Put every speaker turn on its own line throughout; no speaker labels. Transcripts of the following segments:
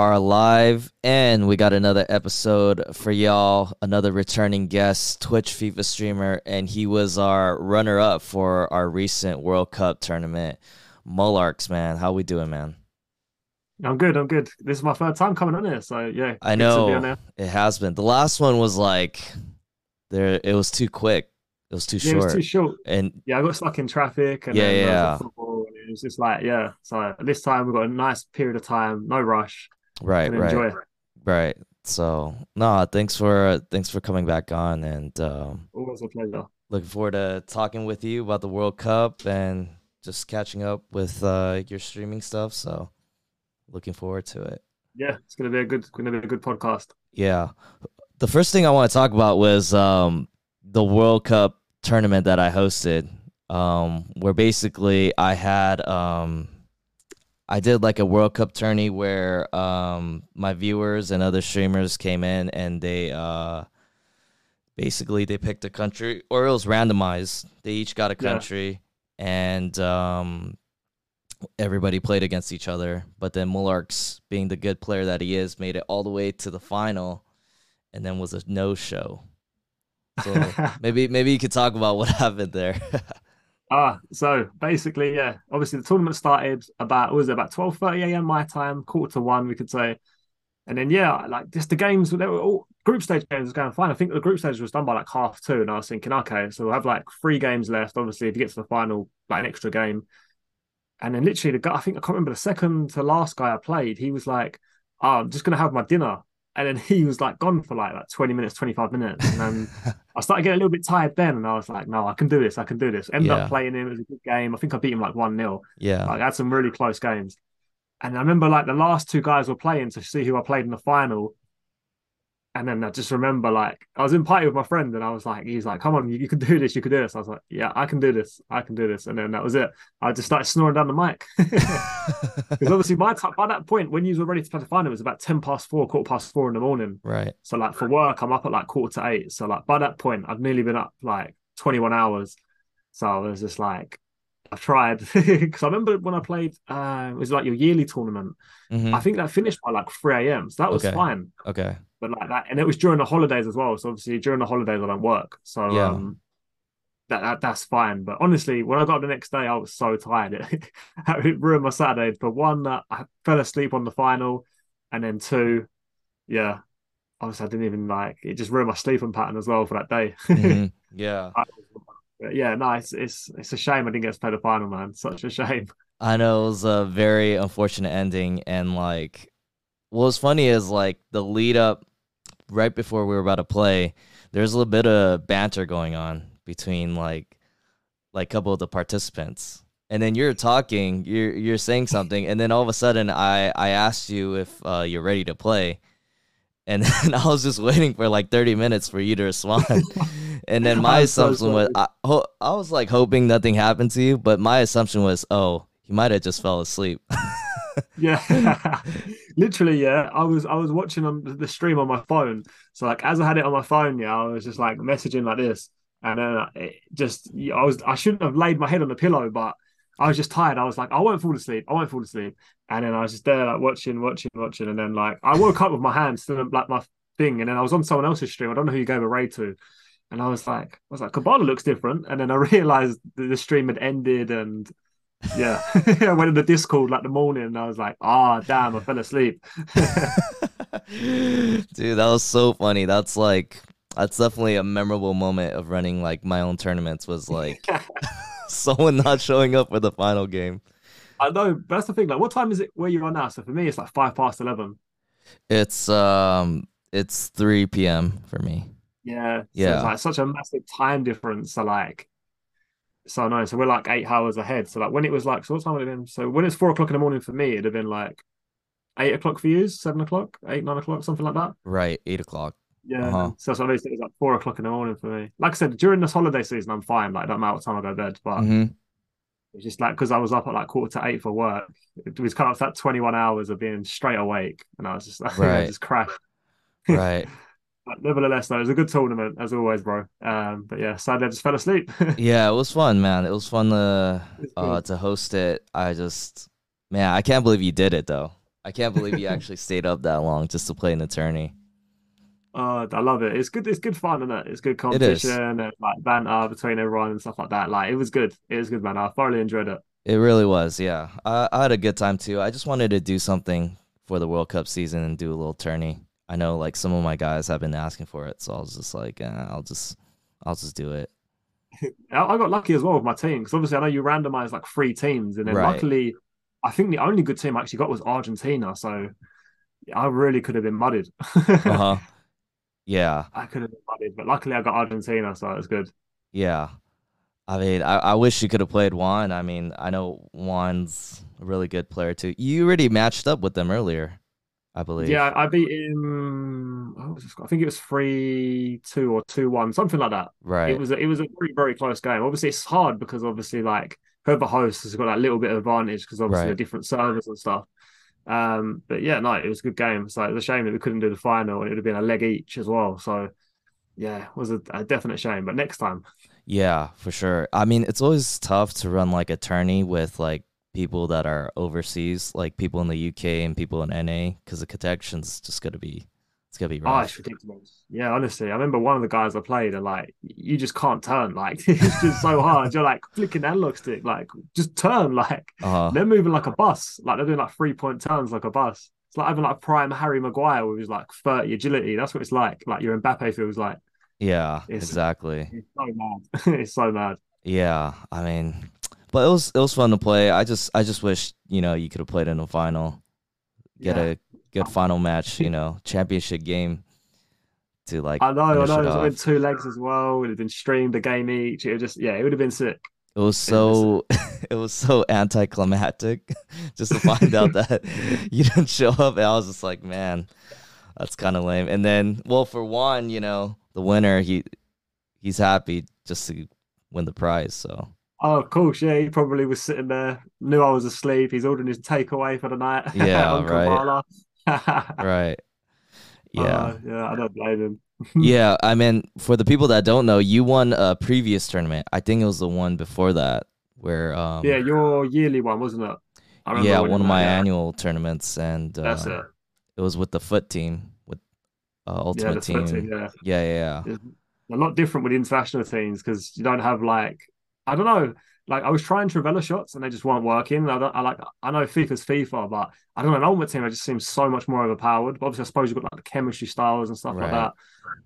are live and we got another episode for y'all. Another returning guest, Twitch FIFA streamer, and he was our runner up for our recent World Cup tournament. Mullarkz, man. How we doing, man?
I'm good. I'm good. This is my third time coming on here, so yeah.
I know it has been. The last one was like there. It was too quick. It was too
yeah,
short.
It was too short.
And
yeah, I got stuck in traffic. And
yeah,
then,
yeah.
It was just like yeah. So this time we've got a nice period of time, no rush.
Right, right, enjoy. right. So no, thanks for thanks for coming back on, and um,
always a pleasure.
Looking forward to talking with you about the World Cup and just catching up with uh, your streaming stuff. So looking forward to it.
Yeah, it's gonna be a good gonna be a good podcast.
Yeah, the first thing I want to talk about was um, the World Cup tournament that I hosted, um, where basically I had um, I did like a World Cup tourney where um, my viewers and other streamers came in and they uh, basically they picked a country or it was randomized. They each got a country yeah. and um, everybody played against each other. But then Mullarkz, being the good player that he is, made it all the way to the final and then was a no show. So maybe maybe you could talk about what happened there.
ah, so basically, yeah. Obviously, the tournament started about was it about twelve thirty a.m. my time, quarter to one, we could say. And then yeah, like just the games they were all group stage games was going fine. I think the group stage was done by like half two, and I was thinking, okay, so we'll have like three games left. Obviously, if you get to the final, like an extra game. And then literally the guy, I think I can't remember the second to last guy I played. He was like, oh, "I'm just gonna have my dinner." And then he was like gone for like like 20 minutes 25 minutes. And then i started getting a little bit tired then and i was like no i can do this i can do this. Ended yeah. up playing him it was a good game. I think i beat him like 1-0
yeah.
Like, i had some really close games. And i remember like the last two guys were playing to see who i played in the final and then I just remember like I was in party with my friend and I was like, he's like, come on, you, you, can do this, you can do this. I was like, yeah, I can do this, I can do this. And then that was it. I just started snoring down the mic. Because obviously my time by that point, when you were ready to play the final, it was about 10 past four, quarter past four in the morning.
Right.
So like for work, I'm up at like quarter to eight. So like by that point, I've nearly been up like 21 hours. So I was just like, I've tried because I remember when I played. Uh, it was like your yearly tournament. Mm-hmm. I think that finished by like three a.m. So that was
okay.
fine.
Okay.
But like that, and it was during the holidays as well. So obviously during the holidays I don't work. So yeah. um, that, that that's fine. But honestly, when I got up the next day, I was so tired. It, it ruined my Saturday. For one, uh, I fell asleep on the final, and then two, yeah, obviously I didn't even like it. Just ruined my sleeping pattern as well for that day.
mm-hmm. Yeah. I,
yeah, no, it's it's it's a shame I didn't get to play the final, man. Such a shame.
I know it was a very unfortunate ending, and like, what was funny is like the lead up right before we were about to play. There's a little bit of banter going on between like like a couple of the participants, and then you're talking, you're you're saying something, and then all of a sudden I I asked you if uh, you're ready to play, and then I was just waiting for like 30 minutes for you to respond. and then my assumption so was I, I was like hoping nothing happened to you, but my assumption was, oh, he might have just fell asleep.
Yeah, literally, yeah. I was I was watching on the stream on my phone, so like as I had it on my phone, yeah, I was just like messaging like this, and then it just I was I shouldn't have laid my head on the pillow, but I was just tired. I was like, I won't fall asleep. I won't fall asleep. And then I was just there, like watching, watching, watching. And then like I woke up with my hand still like my thing. And then I was on someone else's stream. I don't know who you gave a raid to. And I was like, I was like, Koballa looks different. And then I realized the stream had ended and yeah. I went in the Discord like the morning and I was like, ah, oh, damn, I fell asleep.
Dude, that was so funny. That's like that's definitely a memorable moment of running like my own tournaments was like someone not showing up for the final game.
I know. But that's the thing. Like, what time is it where you are now? So for me, it's like five past eleven.
It's um, it's three p.m. for me.
Yeah.
Yeah. So
it's like such a massive time difference. So like, so no. So we're like eight hours ahead. So like when it was like, so what time would it have been? So when it's four o'clock in the morning for me, it'd have been like eight o'clock for you, seven o'clock, eight, nine o'clock, something like that.
Right, eight o'clock.
Yeah. Uh-huh. So, so it was like four o'clock in the morning for me. Like I said, during this holiday season, I'm fine. Like, I don't matter what time I go to bed. But
mm-hmm.
it's just like because I was up at like quarter to eight for work. It was kind of that 21 hours of being straight awake. And I was just like,
right.
I just crashed.
Right.
but nevertheless, though, it was a good tournament as always, bro. Um, but yeah, sadly, I just fell asleep.
yeah, it was fun, man. It was fun to uh, to host it. I just, man, I can't believe you did it though. I can't believe you actually stayed up that long just to play an attorney.
Uh, I love it. It's good. It's good fun, isn't it? It's good competition and like banter between everyone and stuff like that. Like it was good. It was good, man. I thoroughly enjoyed it.
It really was. Yeah, I, I had a good time too. I just wanted to do something for the World Cup season and do a little tourney. I know like some of my guys have been asking for it, so I was just like, eh, I'll just, I'll just do it.
I got lucky as well with my team because obviously I know you randomized like three teams, and then right. luckily, I think the only good team I actually got was Argentina. So I really could have been mudded.
uh-huh. Yeah.
I could have been mudded, but luckily I got Argentina, so it was good.
Yeah. I mean, I, I wish you could have played Juan. I mean, I know Juan's a really good player too. You already matched up with them earlier, I believe.
Yeah, I beat him. I think it was three two or two one, something like that.
Right.
It was a, it was a very very close game. Obviously, it's hard because obviously like whoever hosts has got that little bit of advantage because obviously right. the different servers and stuff. Um, but yeah, no, it was a good game. So it was a shame that we couldn't do the final. It would have been a leg each as well. So yeah, it was a, a, definite shame. But next time.
Yeah, for sure. I mean, it's always tough to run like a tourney with like people that are overseas, like people in the UK and people in NA, because the connection's just gonna be it's gonna be rough.
Oh, it's ridiculous. Yeah, honestly, I remember one of the guys I played, and like you just can't turn. Like it's just so hard. You're like flicking analog stick, like just turn. Like uh-huh. they're moving like a bus. Like they're doing like three point turns like a bus. It's like having like prime Harry Maguire with his like 30 agility. That's what it's like. Like your Mbappe feels like.
Yeah, it's, exactly.
It's so mad. it's so mad.
Yeah, I mean, but it was it was fun to play. I just I just wish you know you could have played in the final, get yeah. a good final match, you know, championship game to like.
I know, I know. It was with two legs as well. It would have been streamed a game each. It would just, yeah, it would have been sick.
It was so, it was so anticlimactic, just to find out that you didn't show up. And I was just like, man, that's kind of lame. And then, well, for one, you know, the winner, he, he's happy just to win the prize. So
Oh, of course, yeah. He probably was sitting there, knew I was asleep. He's ordering his takeaway for the night.
Yeah, right. right. Yeah. Uh,
yeah, I don't blame him.
yeah, I mean, for the people that don't know, you won a previous tournament. I think it was the one before that, where um,
yeah, your yearly one, wasn't it?
yeah, one of my that, annual tournaments, and
uh, that's it.
It was with the FUT team, with uh, ultimate yeah, team. team. Yeah, yeah, yeah. yeah.
a lot different with international teams because you don't have like I don't know like I was trying Trivela shots and they just weren't working. I, I, like I know FIFA's FIFA, but I don't know an ultimate team. It just seems so much more overpowered. But obviously, I suppose you've got like the chemistry styles and stuff right. like that.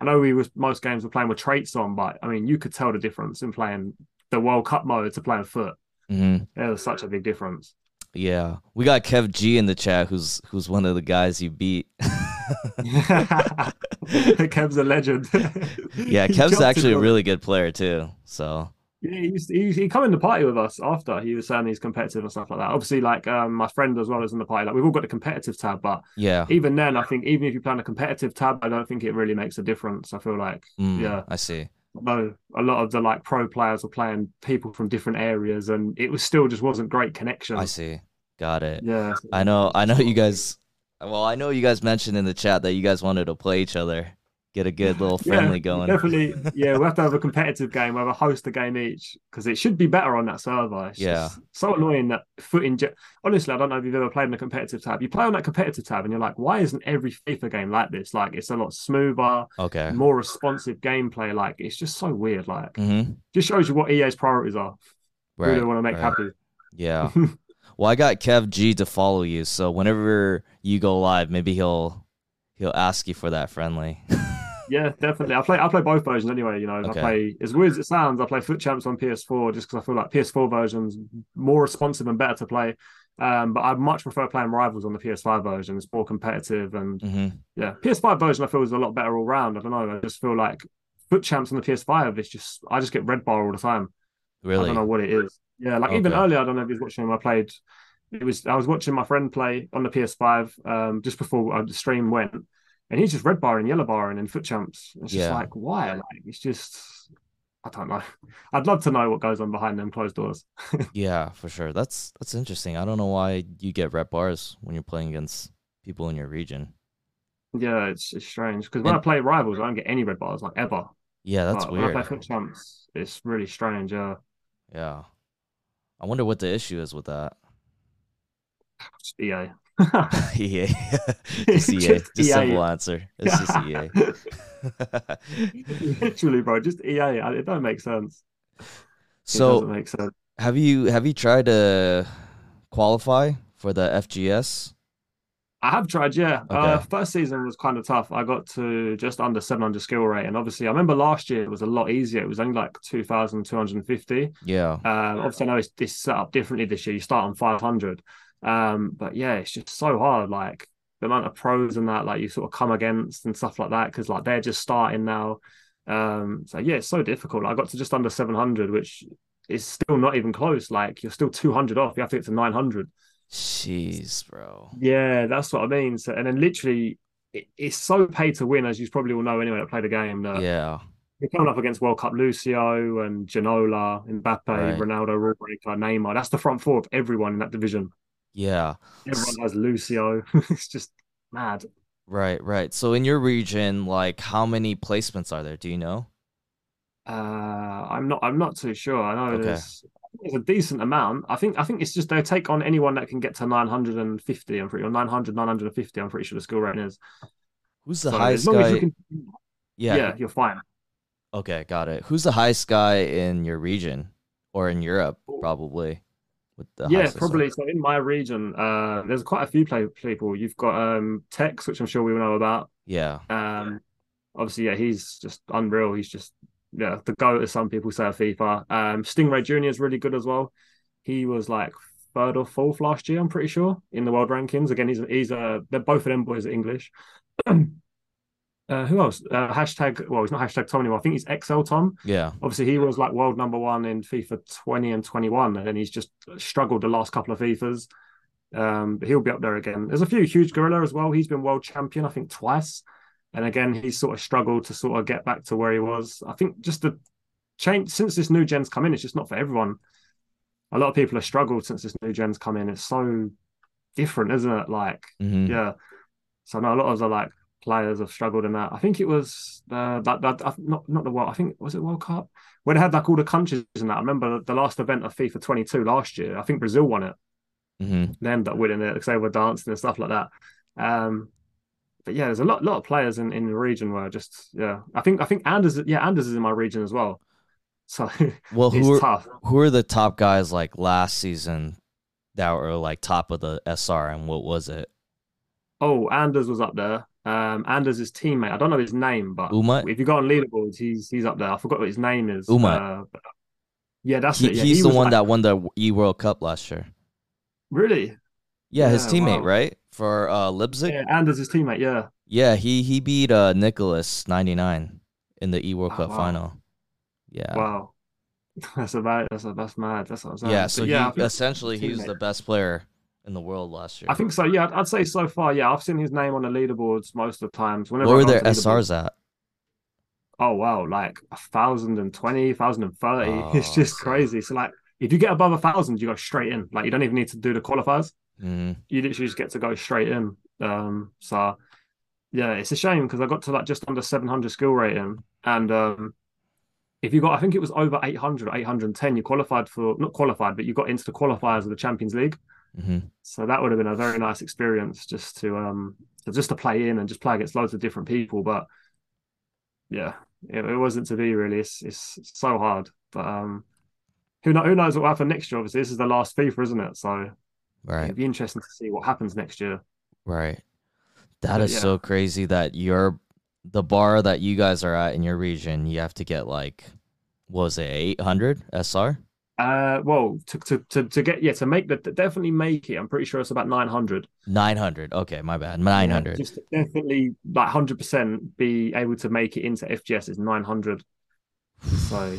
I know we was most games were playing with traits on, but I mean, you could tell the difference in playing the World Cup mode to playing FUT.
Mm-hmm.
Was such a big difference.
Yeah, we got Kev G in the chat, who's who's one of the guys you beat.
Kev's a legend.
yeah, Kev's actually a really good player too. So
yeah, he, used to, he, he come in the party with us after he was saying he's competitive and stuff like that. Obviously, like um, my friend as well is in the party. Like we've all got the competitive tab, but
yeah,
even then, I think even if you play on a competitive tab, I don't think it really makes a difference. I feel like mm, yeah,
I see.
Though a lot of the like pro players were playing people from different areas, and it was still just wasn't great connection.
I see. Got it.
Yeah,
I know. I know you guys. Well, I know you guys mentioned in the chat that you guys wanted to play each other get a good little friendly
yeah,
going.
Definitely, yeah. We have to have a competitive game. We have a host a game each because it should be better on that server. It's
yeah,
so annoying that footing. Honestly, I don't know if you've ever played in a competitive tab. You play on that competitive tab, and you're like, why isn't every FIFA game like this? Like, it's a lot smoother,
okay,
more responsive gameplay. Like, it's just so weird. Like,
mm-hmm.
just shows you what EA's priorities are. Right, really want to make right. happy.
Yeah. well, I got Kev G to follow you, so whenever you go live, maybe he'll he'll ask you for that friendly.
Yeah, definitely. I play I play both versions anyway. You know, okay. I play as weird as it sounds. I play FUT Champs on PS4 just because I feel like PS4 versions more responsive and better to play. Um, but I much prefer playing Rivals on the PS5 version. It's more competitive and
mm-hmm.
yeah, PS5 version I feel is a lot better all round. I don't know. I just feel like FUT Champs on the PS5 it's just I just get red bar all the time.
Really,
I don't know what it is. Yeah, like okay. even earlier, I don't know if you was watching. I played. It was I was watching my friend play on the PS5 um, just before uh, the stream went and he's just red bar and yellow bar and FUT Champs. It's just yeah. like why? Like it's just I don't know. I'd love to know what goes on behind them closed doors.
yeah, for sure. That's that's interesting. I don't know why you get red bars when you're playing against people in your region.
Yeah, it's it's strange because when and, I play rivals, I don't get any red bars like ever.
Yeah, that's
but
weird.
When I play FUT Champs, it's really strange. Yeah.
Yeah. I wonder what the issue is with that.
EA.
EA. just EA. Just,
EA.
simple answer. It's just EA.
Literally, bro, just EA. It don't make sense.
So
make sense.
have you have you tried to qualify for the FGS?
I have tried, yeah. Uh, first season was kind of tough. I got to just under 700 skill rate. And obviously, I remember last year it was a lot easier. It was only like 2,250.
Yeah.
Um, obviously, I know it's, it's set up differently this year. You start on 500. Um, but yeah, it's just so hard. Like the amount of pros and that, like you sort of come against and stuff like that, because like they're just starting now. Um, so yeah, it's so difficult. I got to just under 700, which is still not even close. Like you're still 200 off. You have to get to 900.
Jeez, bro.
Yeah, that's what I mean. So, and then literally, it, it's so pay to win, as you probably all know anyway that play the game. That
Yeah.
you're coming up against World Cup Lucio and Ginola, Mbappe,
Right.
Ronaldo, Rulebreaker, Neymar. That's the front four of everyone in that division.
Yeah.
Everyone has Lucio. it's just mad.
Right, right. So in your region, like how many placements are there? Do you know?
Uh, I'm not. I'm not too sure. I know
Okay.
there's there's a decent amount. I think. I think it's just they take on anyone that can get to 950. I'm pretty or 900, 950. I'm pretty sure the skill rating is.
Who's the
So
highest
long as you
guy?
can,
Yeah.
yeah, you're fine.
Okay, got it. Who's the highest guy in your region or in Europe, probably? With the
yeah, probably. So in my region, uh, there's quite a few play people. You've got um Tekkz, which I'm sure we all know about.
Yeah.
Um, obviously, yeah, he's just unreal. He's just yeah, the goat, as some people say of FIFA. Um, Stingray Junior is really good as well. He was like third or fourth last year, I'm pretty sure, in the world rankings. Again, he's he's uh, they're both of them boys are English. uh, who else? Uh, hashtag. Well, he's not hashtag Tom anymore. I think he's XL Tom.
Yeah.
Obviously, he was like world number one in FIFA 20 and 21, and then he's just struggled the last couple of FIFAs. Um, but he'll be up there again. There's a few huge gorilla as well. He's been world champion, I think, twice. And again, he's sort of struggled to sort of get back to where he was. I think just the change since this new gen's come in, it's just not for everyone. A lot of people have struggled since this new gen's come in. It's so different, isn't it? Like,
hmm
yeah. So I know a lot of the like players have struggled in that. I think it was uh, that that not not the world. I think was it World Cup when they had like all the countries in that. I remember the last event of FIFA 22 last year. I think Brazil won it.
hmm
They ended up winning it because they were dancing and stuff like that. Um, but yeah, there's a lot lot of players in, in the region where just yeah. I think I think Anders yeah Anders is in my region as well. So
Well,
it's
who are
tough.
who are the top guys like last season that were like top of the SR and what was it?
Oh, Anders was up there. Um, Anders' his teammate. I don't know his name, but
Umut?
if you go on leaderboards, he's he's up there. I forgot what his name is.
Umut.
Uh, but- yeah, that's
He,
it. Yeah,
he's
he
the one
like-
that won the E World Cup last year.
really.
Yeah, his
Yeah,
teammate,
wow.
right? For uh Leipzig?
Yeah, Anders' his teammate. Yeah.
Yeah, he he beat uh Nicholas 99 in the E World
Oh,
Cup
wow.
final. Yeah.
Wow. That's about that's that's mad. That's what I'm saying.
Yeah, so
yeah,
he essentially
he's
the best player in the world last year.
I think so. Yeah, I'd, say so far. Yeah, I've seen his name on the leaderboards most of the times. Whenever
what were their SRs at?
Oh wow, like a thousand and twenty, thousand and thirty. it's
Oh,
just
so-
crazy. So like, if you get above a thousand, you go straight in. Like you don't even need to do the qualifiers.
Mhm.
you literally just get to go straight in. Um, so yeah, it's a shame because I got to like just under 700 skill rating, and um, if you got, I think it was over 800, 810, you qualified for not qualified, but you got into the qualifiers of the Champions League.
Mhm.
So that would have been a very nice experience just to um, to just to play in and just play against loads of different people. But yeah, it, it wasn't to be really. It's it's so hard, but um. Who, know, who knows what will happen next year? Obviously, this is the last FIFA, isn't it? So
Right.
it'd be interesting to see what happens next year.
Right. That
But
is
yeah.
so crazy that you're the bar that you guys are at in your region, you have to get like what was it, eight hundred SR?
Uh, well, to, to to to get yeah to make the definitely make it. I'm pretty sure it's about nine hundred.
Nine hundred. Okay, my bad. Nine hundred.
Just to definitely like hundred percent be able to make it into FGS is nine hundred. So,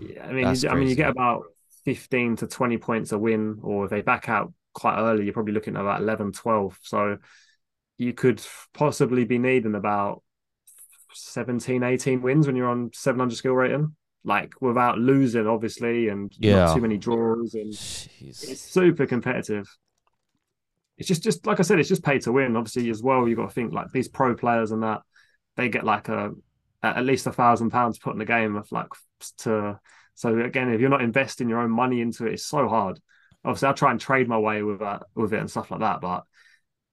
yeah, I mean, you, I mean, you get about fifteen to twenty points a win, or if they back out quite early, you're probably looking at about 11, 12. So, you could possibly be needing about 17, 18 wins when you're on seven hundred skill rating, like without losing, obviously, and
Yeah.
not too many draws and
Jeez.
it's super competitive. It's just, just like I said, it's just pay to win. Obviously, as well, you've got to think like these pro players and that they get like a at least a thousand pounds put in the game of like to. So again, if you're not investing your own money into it, it's so hard. Obviously, I try and trade my way with that with it and stuff like that, but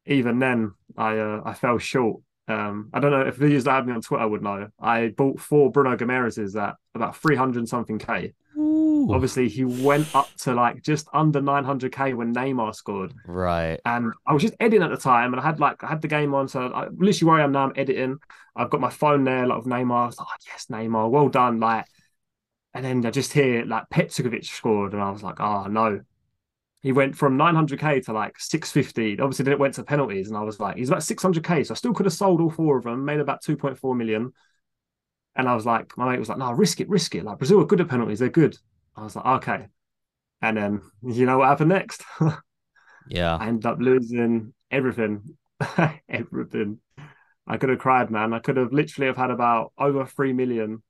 even then, I uh, I fell short. Um, I don't know if the users that have me on Twitter would know. I bought four Bruno Guimarães's at about three hundred something k.
Ooh.
Obviously, he went up to like just under nine hundred k when Neymar scored.
Right.
And I was just editing at the time, and I had like I had the game on, so I, literally where I am now, I'm editing. I've got my phone there, like of Neymar. I was like, oh, yes, Neymar, well done. Like, and then I just hear like Petkovic scored, and I was like, oh no. He went from 900k to like 650. Obviously, then it went to penalties, and I was like, he's about 600k, so I still could have sold all four of them, made about 2.4 million. And I was like, my mate was like, no, risk it, risk it. Like Brazil are good at penalties, they're good. I was like, okay. And then you know what happened next?
Yeah.
I ended up losing everything. everything. I could have cried, man. I could have literally have had about over three million,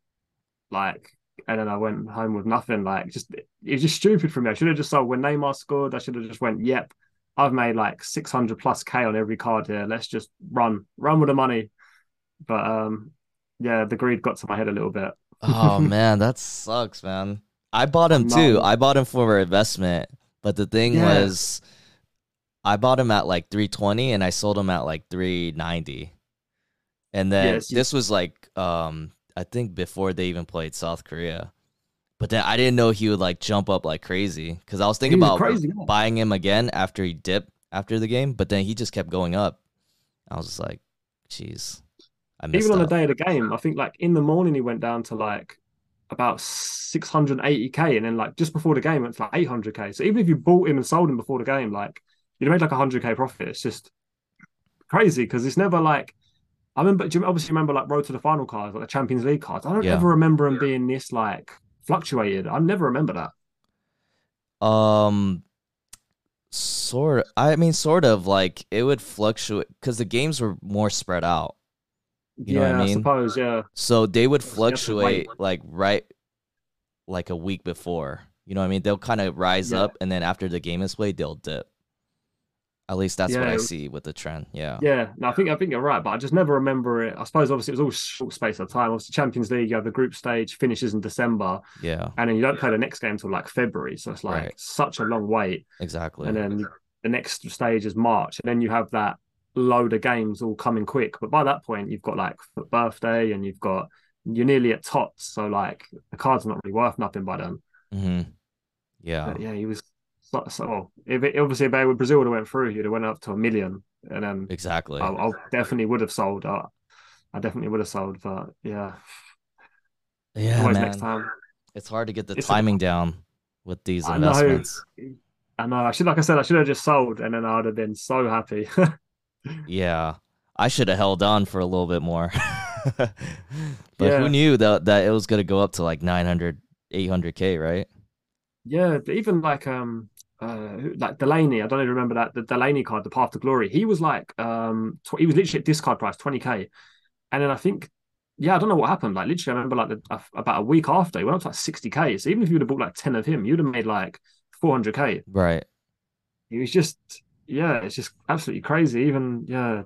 like, and then I went home with nothing. Like, just it was just stupid for me. I should have just sold when Neymar scored. I should have just went, yep, I've made like six hundred plus k on every card here. Let's just run, run with the money. But um, yeah, the greed got to my head a little bit.
oh man, that sucks, man. I bought him too. I bought him for investment, but the thing
Yeah.
was, I bought him at like 320 and I sold him at like 390. And then
Yes, you-
this was like, um, I think before they even played South Korea. But then I didn't know he would like jump up like crazy because I was thinking
was
about
crazy,
buying him again after he dipped after the game, but then he just kept going up. I was just like, jeez, I missed
Even on the day of the game, I think like in the morning he went down to like about 680k, and then like just before the game it's like 800k. So even if you bought him and sold him before the game, like you'd have made like 100k profit. It's just crazy because it's never like I remember. Do you obviously remember like road to the final cards, like the Champions League cards? I don't
Yeah.
ever remember them being this like fluctuated. I never remember that.
Um, sort. I mean, sort of like it would fluctuate because the games were more spread out. You know what I
yeah,
mean?
suppose. Yeah,
So they would
So you have to wait.
fluctuate like right, like a week before. You know what I mean? They'll kind of rise
Yeah.
up, and then after the game is played, they'll dip. At least that's what I see with the trend. Yeah.
Yeah, no, I think I think you're right, but I just never remember it. I suppose obviously it was all short space of time. Obviously, Champions League, you have the group stage finishes in December,
Yeah.
and then you don't play the next game until like February. So it's like
Right.
such a long wait.
Exactly.
And then the next stage is March, and then you have that load of games all coming quick. But by that point, you've got like birthday, and you've got you're nearly at tots. So like the cards are not really worth nothing by then.
hmm Yeah.
But yeah, he was so, so if it, obviously if they with Brazil would have went through, you'd have went up to a million, and then
Exactly.
I, I definitely would have sold. I, I definitely would have sold, but yeah,
yeah,
always
man.
next time.
It's hard to get the
It's a-
timing down with these
I know.
investments.
I know. I should, like I said, I should have just sold, and then I would have been so happy.
Yeah. I should have held on for a little bit more. but
Yeah.
who knew that that it was going to go up to like 900 800k, right?
yeah, even like um, uh, like Delaney. I don't even remember that the Delaney card, the Path to Glory. He was like um, tw- he was literally at discard price twenty k, and then I think. Yeah, I don't know what happened. Like literally, I remember like the, uh, about a week after, he went up to like sixty k. So even if you would have bought like ten of him, you'd have made like four hundred k.
Right.
He was just, yeah, it's just absolutely crazy. Even, yeah,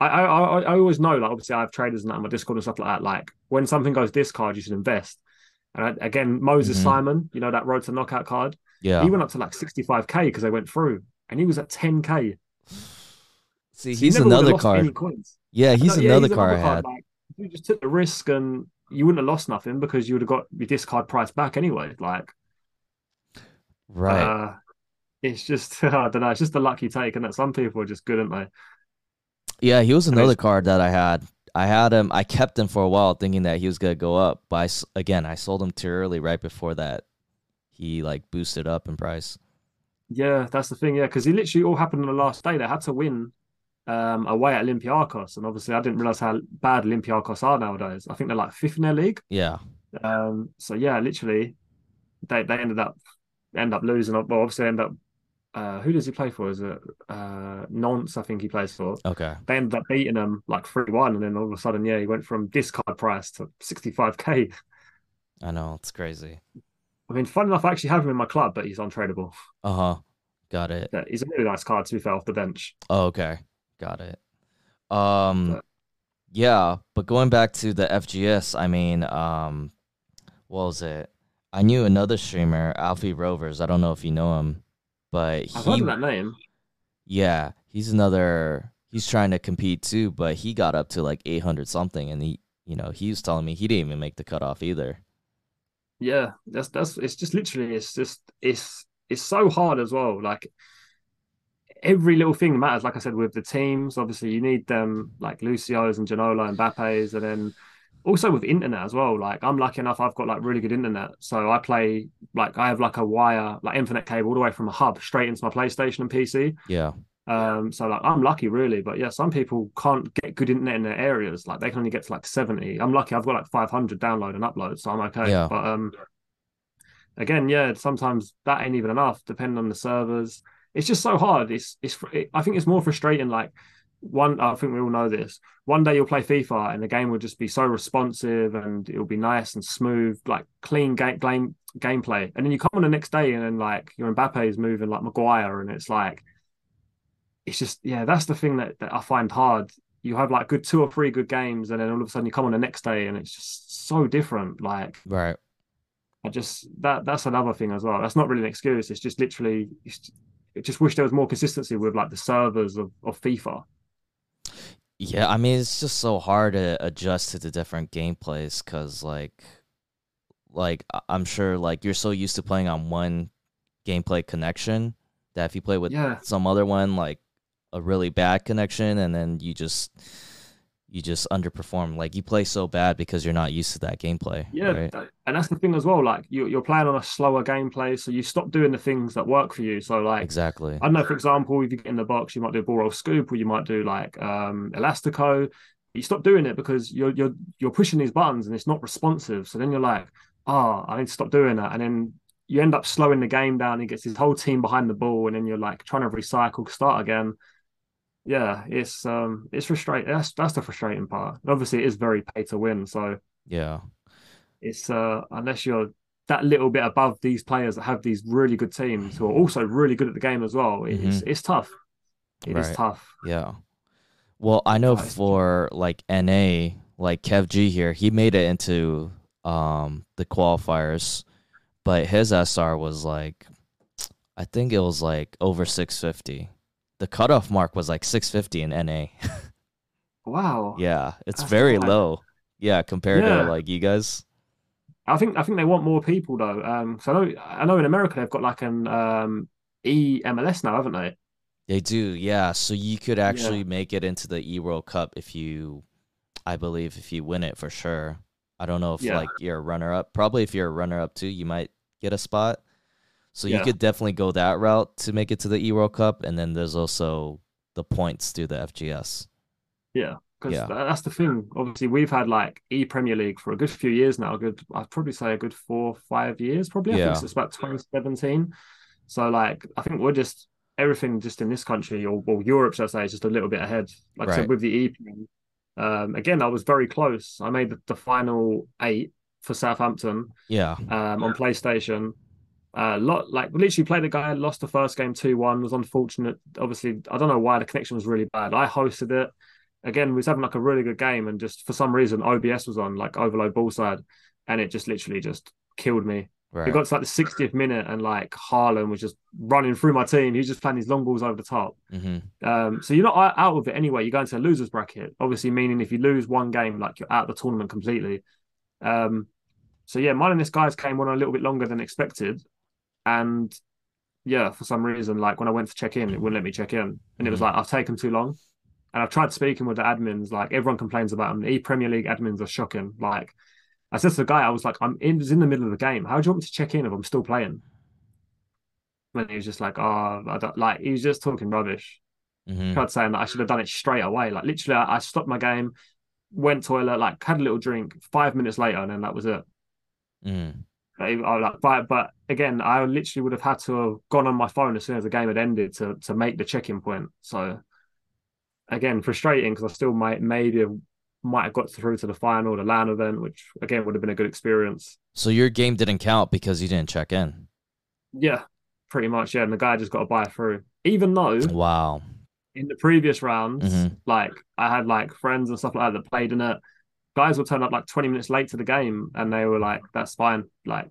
I, I, I, I always know, like, obviously, I have traders and that on my Discord and stuff like that. Like, when something goes discard, you should invest. And I, again, Moses
Mhm.
Simon, you know, that road to knockout card,
Yeah.
he went up to like 65k because they went through, and he was at 10k.
See,
So
he's
he never would have
another card. Yeah, he's
No, yeah,
another card I had.
Like, you just took the risk and you wouldn't have lost nothing because you would have got your discard price back anyway. Like,
Right.
uh, it's just, I don't know, it's just a lucky take, and that some people are just good, aren't they?
Yeah, he was another card that I had. I had him. I kept him for a while, thinking that he was gonna go up. But I again, I sold him too early, right before that. He like boosted up in price.
Yeah, that's the thing. Yeah, because it literally all happened on the last day. They had to win um, away at Olympiacos, and obviously I didn't realize how bad Olympiacos are nowadays. I think they're like fifth in their league.
Yeah.
Um, so yeah, literally, they they ended up end up losing. Well, obviously end up. Uh, who does he play for? Is it uh, Nantes? I think he plays for.
Okay.
They ended up beating them like three one, and then all of a sudden, yeah, he went from discard price to sixty five k.
I know it's crazy.
I mean, fun enough, I actually have him in my club, but he's untradeable.
Uh huh. Got it.
Yeah, he's a really nice card to be fair off the bench.
Oh, okay. Got it. Um
But-
yeah, but going back to the FGS, I mean, um what was it? I knew another streamer, Alfie Rovers. I don't know if you know him, but
I've heard that name.
yeah, he's another. He's trying to compete too, but he got up to like 800 something, and he, you know, he was telling me he didn't even make the cutoff either.
Yeah, that's that's it's just literally it's just it's it's so hard as well. Like every little thing matters. Like I said, with the teams, obviously you need them like Lucio's and Ginola and Mbappe's, and then also with internet as well. Like I'm lucky enough, I've got like really good internet, so I play like I have like a wire, like infinite cable all the way from a hub straight into my PlayStation and PC.
Yeah.
Um, so like I'm lucky really, but yeah, some people can't get good internet in their areas. Like they can only get to like 70. I'm lucky I've got like 500 download and upload, so I'm okay.
Yeah.
But um again, yeah, sometimes that ain't even enough, depending on the servers. It's just so hard. It's it's it, I think it's more frustrating like one I think we all know this. One day you'll play FIFA and the game will just be so responsive and it'll be nice and smooth, like clean game game gameplay. And then you come on the next day and then like your Mbappe is moving like Maguire and it's like it's just yeah, that's the thing that, that I find hard. You have like good two or three good games, and then all of a sudden you come on the next day, and it's just so different. Like
right,
I just that that's another thing as well. That's not really an excuse. It's just literally, it's, I just wish there was more consistency with like the servers of of FIFA.
Yeah, I mean it's just so hard to adjust to the different gameplays because like, like I'm sure like you're so used to playing on one gameplay connection that if you play with
yeah.
some other one like a really bad connection and then you just you just underperform. Like you play so bad because you're not used to that gameplay.
Yeah,
right?
and that's the thing as well. Like you, you're playing on a slower gameplay, so you stop doing the things that work for you. So like
exactly,
I don't know. For example, if you get in the box, you might do a ball roll scoop, or you might do like um, elastico. You stop doing it because you're you're you're pushing these buttons and it's not responsive. So then you're like, oh, I need to stop doing that, and then you end up slowing the game down. He gets his whole team behind the ball, and then you're like trying to recycle, start again yeah, it's um it's frustrating. That's that's the frustrating part. Obviously, it is very pay to win. So
yeah,
it's uh unless you're that little bit above these players that have these really good teams who are also really good at the game as well. It's mm-hmm. it's tough. It right. is tough.
Yeah. Well, I know for like NA, like Kev G here, he made it into um the qualifiers, but his SR was like I think it was like over 650 the cutoff mark was like 650 in NA.
wow.
Yeah, it's That's very high. low. Yeah, compared yeah. to like you guys.
I think I think they want more people though. Um, so I know I know in America they've got like an um EMLS now, haven't they?
They do, yeah. So you could actually yeah. make it into the E World Cup if you, I believe, if you win it for sure. I don't know if yeah. like you're a runner up. Probably if you're a runner up too, you might get a spot. So yeah. you could definitely go that route to make it to the E World Cup, and then there's also the points through the FGS.
Yeah, because yeah. that's the thing. Obviously, we've had like E Premier League for a good few years now. A good, I'd probably say a good four, five years, probably. Yeah. I think it's about 2017. So like, I think we're just everything just in this country or, or Europe, should I say, is just a little bit ahead. Like right. I said, with the E. Um, again, I was very close. I made the, the final eight for Southampton.
Yeah.
Um, on PlayStation uh, lot like literally played a guy, lost the first game two one, was unfortunate. Obviously, I don't know why the connection was really bad. I hosted it again. We was having like a really good game, and just for some reason OBS was on like overload ball side, and it just literally just killed me. Right. We got to like the 60th minute, and like Haaland was just running through my team. He was just playing these long balls over the top.
Mm-hmm.
Um, so you're not out of it anyway. You're going to a losers bracket, obviously, meaning if you lose one game, like you're out of the tournament completely. Um, so yeah, mine and this guy's came on a little bit longer than expected, and yeah, for some reason, like when I went to check in, it wouldn't let me check in, and it was mm. like I've taken too long. And I've tried speaking with the admins. Like everyone complains about them. The E Premier League admins are shocking. Like I said to the guy, I was like, I'm in, was in the middle of the game. How do you want me to check in if I'm still playing? And he was just like, oh, I don't like. He was just talking rubbish.
Mm-hmm.
Tried saying that I should have done it straight away. Like literally, I, I stopped my game, went toilet, like had a little drink. Five minutes later, and then that was it.
Mm.
I, like, but but again, I literally would have had to have gone on my phone as soon as the game had ended to to make the check-in point. So again, frustrating because I still might maybe have, might have got through to the final, the LAN event, which again would have been a good experience.
So your game didn't count because you didn't check in.
Yeah, pretty much. Yeah, and the guy just got to buy through, even though
wow.
In the previous rounds,
mm-hmm.
like I had like friends and stuff like that that played in it guys will turn up like 20 minutes late to the game and they were like, that's fine. Like,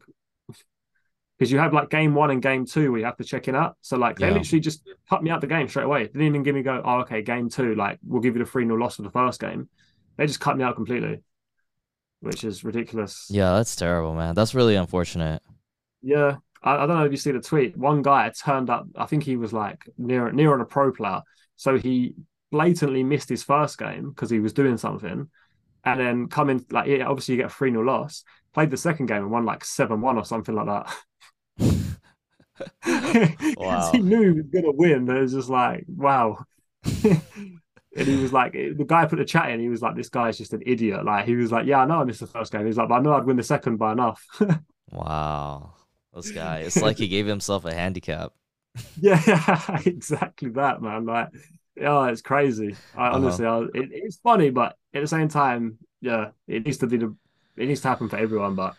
because you have like game one and game two where you have to check it out. So like they
Yeah.
literally just cut me out the game straight away. They didn't even give me go, oh okay, game two, like we'll give you the three 0 loss for the first game. They just cut me out completely, which is ridiculous.
Yeah, that's terrible, man. That's really unfortunate.
Yeah, I, I don't know if you see the tweet. One guy turned up. I think he was like near near on a pro player, so he blatantly missed his first game because he was doing something, and then come in like yeah, obviously you get a three 0 loss. Played the second game and won like seven one or something like that.
Wow.
he knew he was gonna win, but it was just like wow. And he was like, eh, the guy put the chat in. He was like, "This guy's just an idiot." Like he was like, "Yeah, I know I missed the first game." He's like, "But I know I'd win the second by enough."
Wow. This guy, it's like he gave himself a handicap.
Yeah, exactly that, man. Like, yeah, it's crazy. I
Uh-huh.
honestly, I, it, it's funny, but at the same time, yeah, it needs to be the, it needs to happen for everyone. But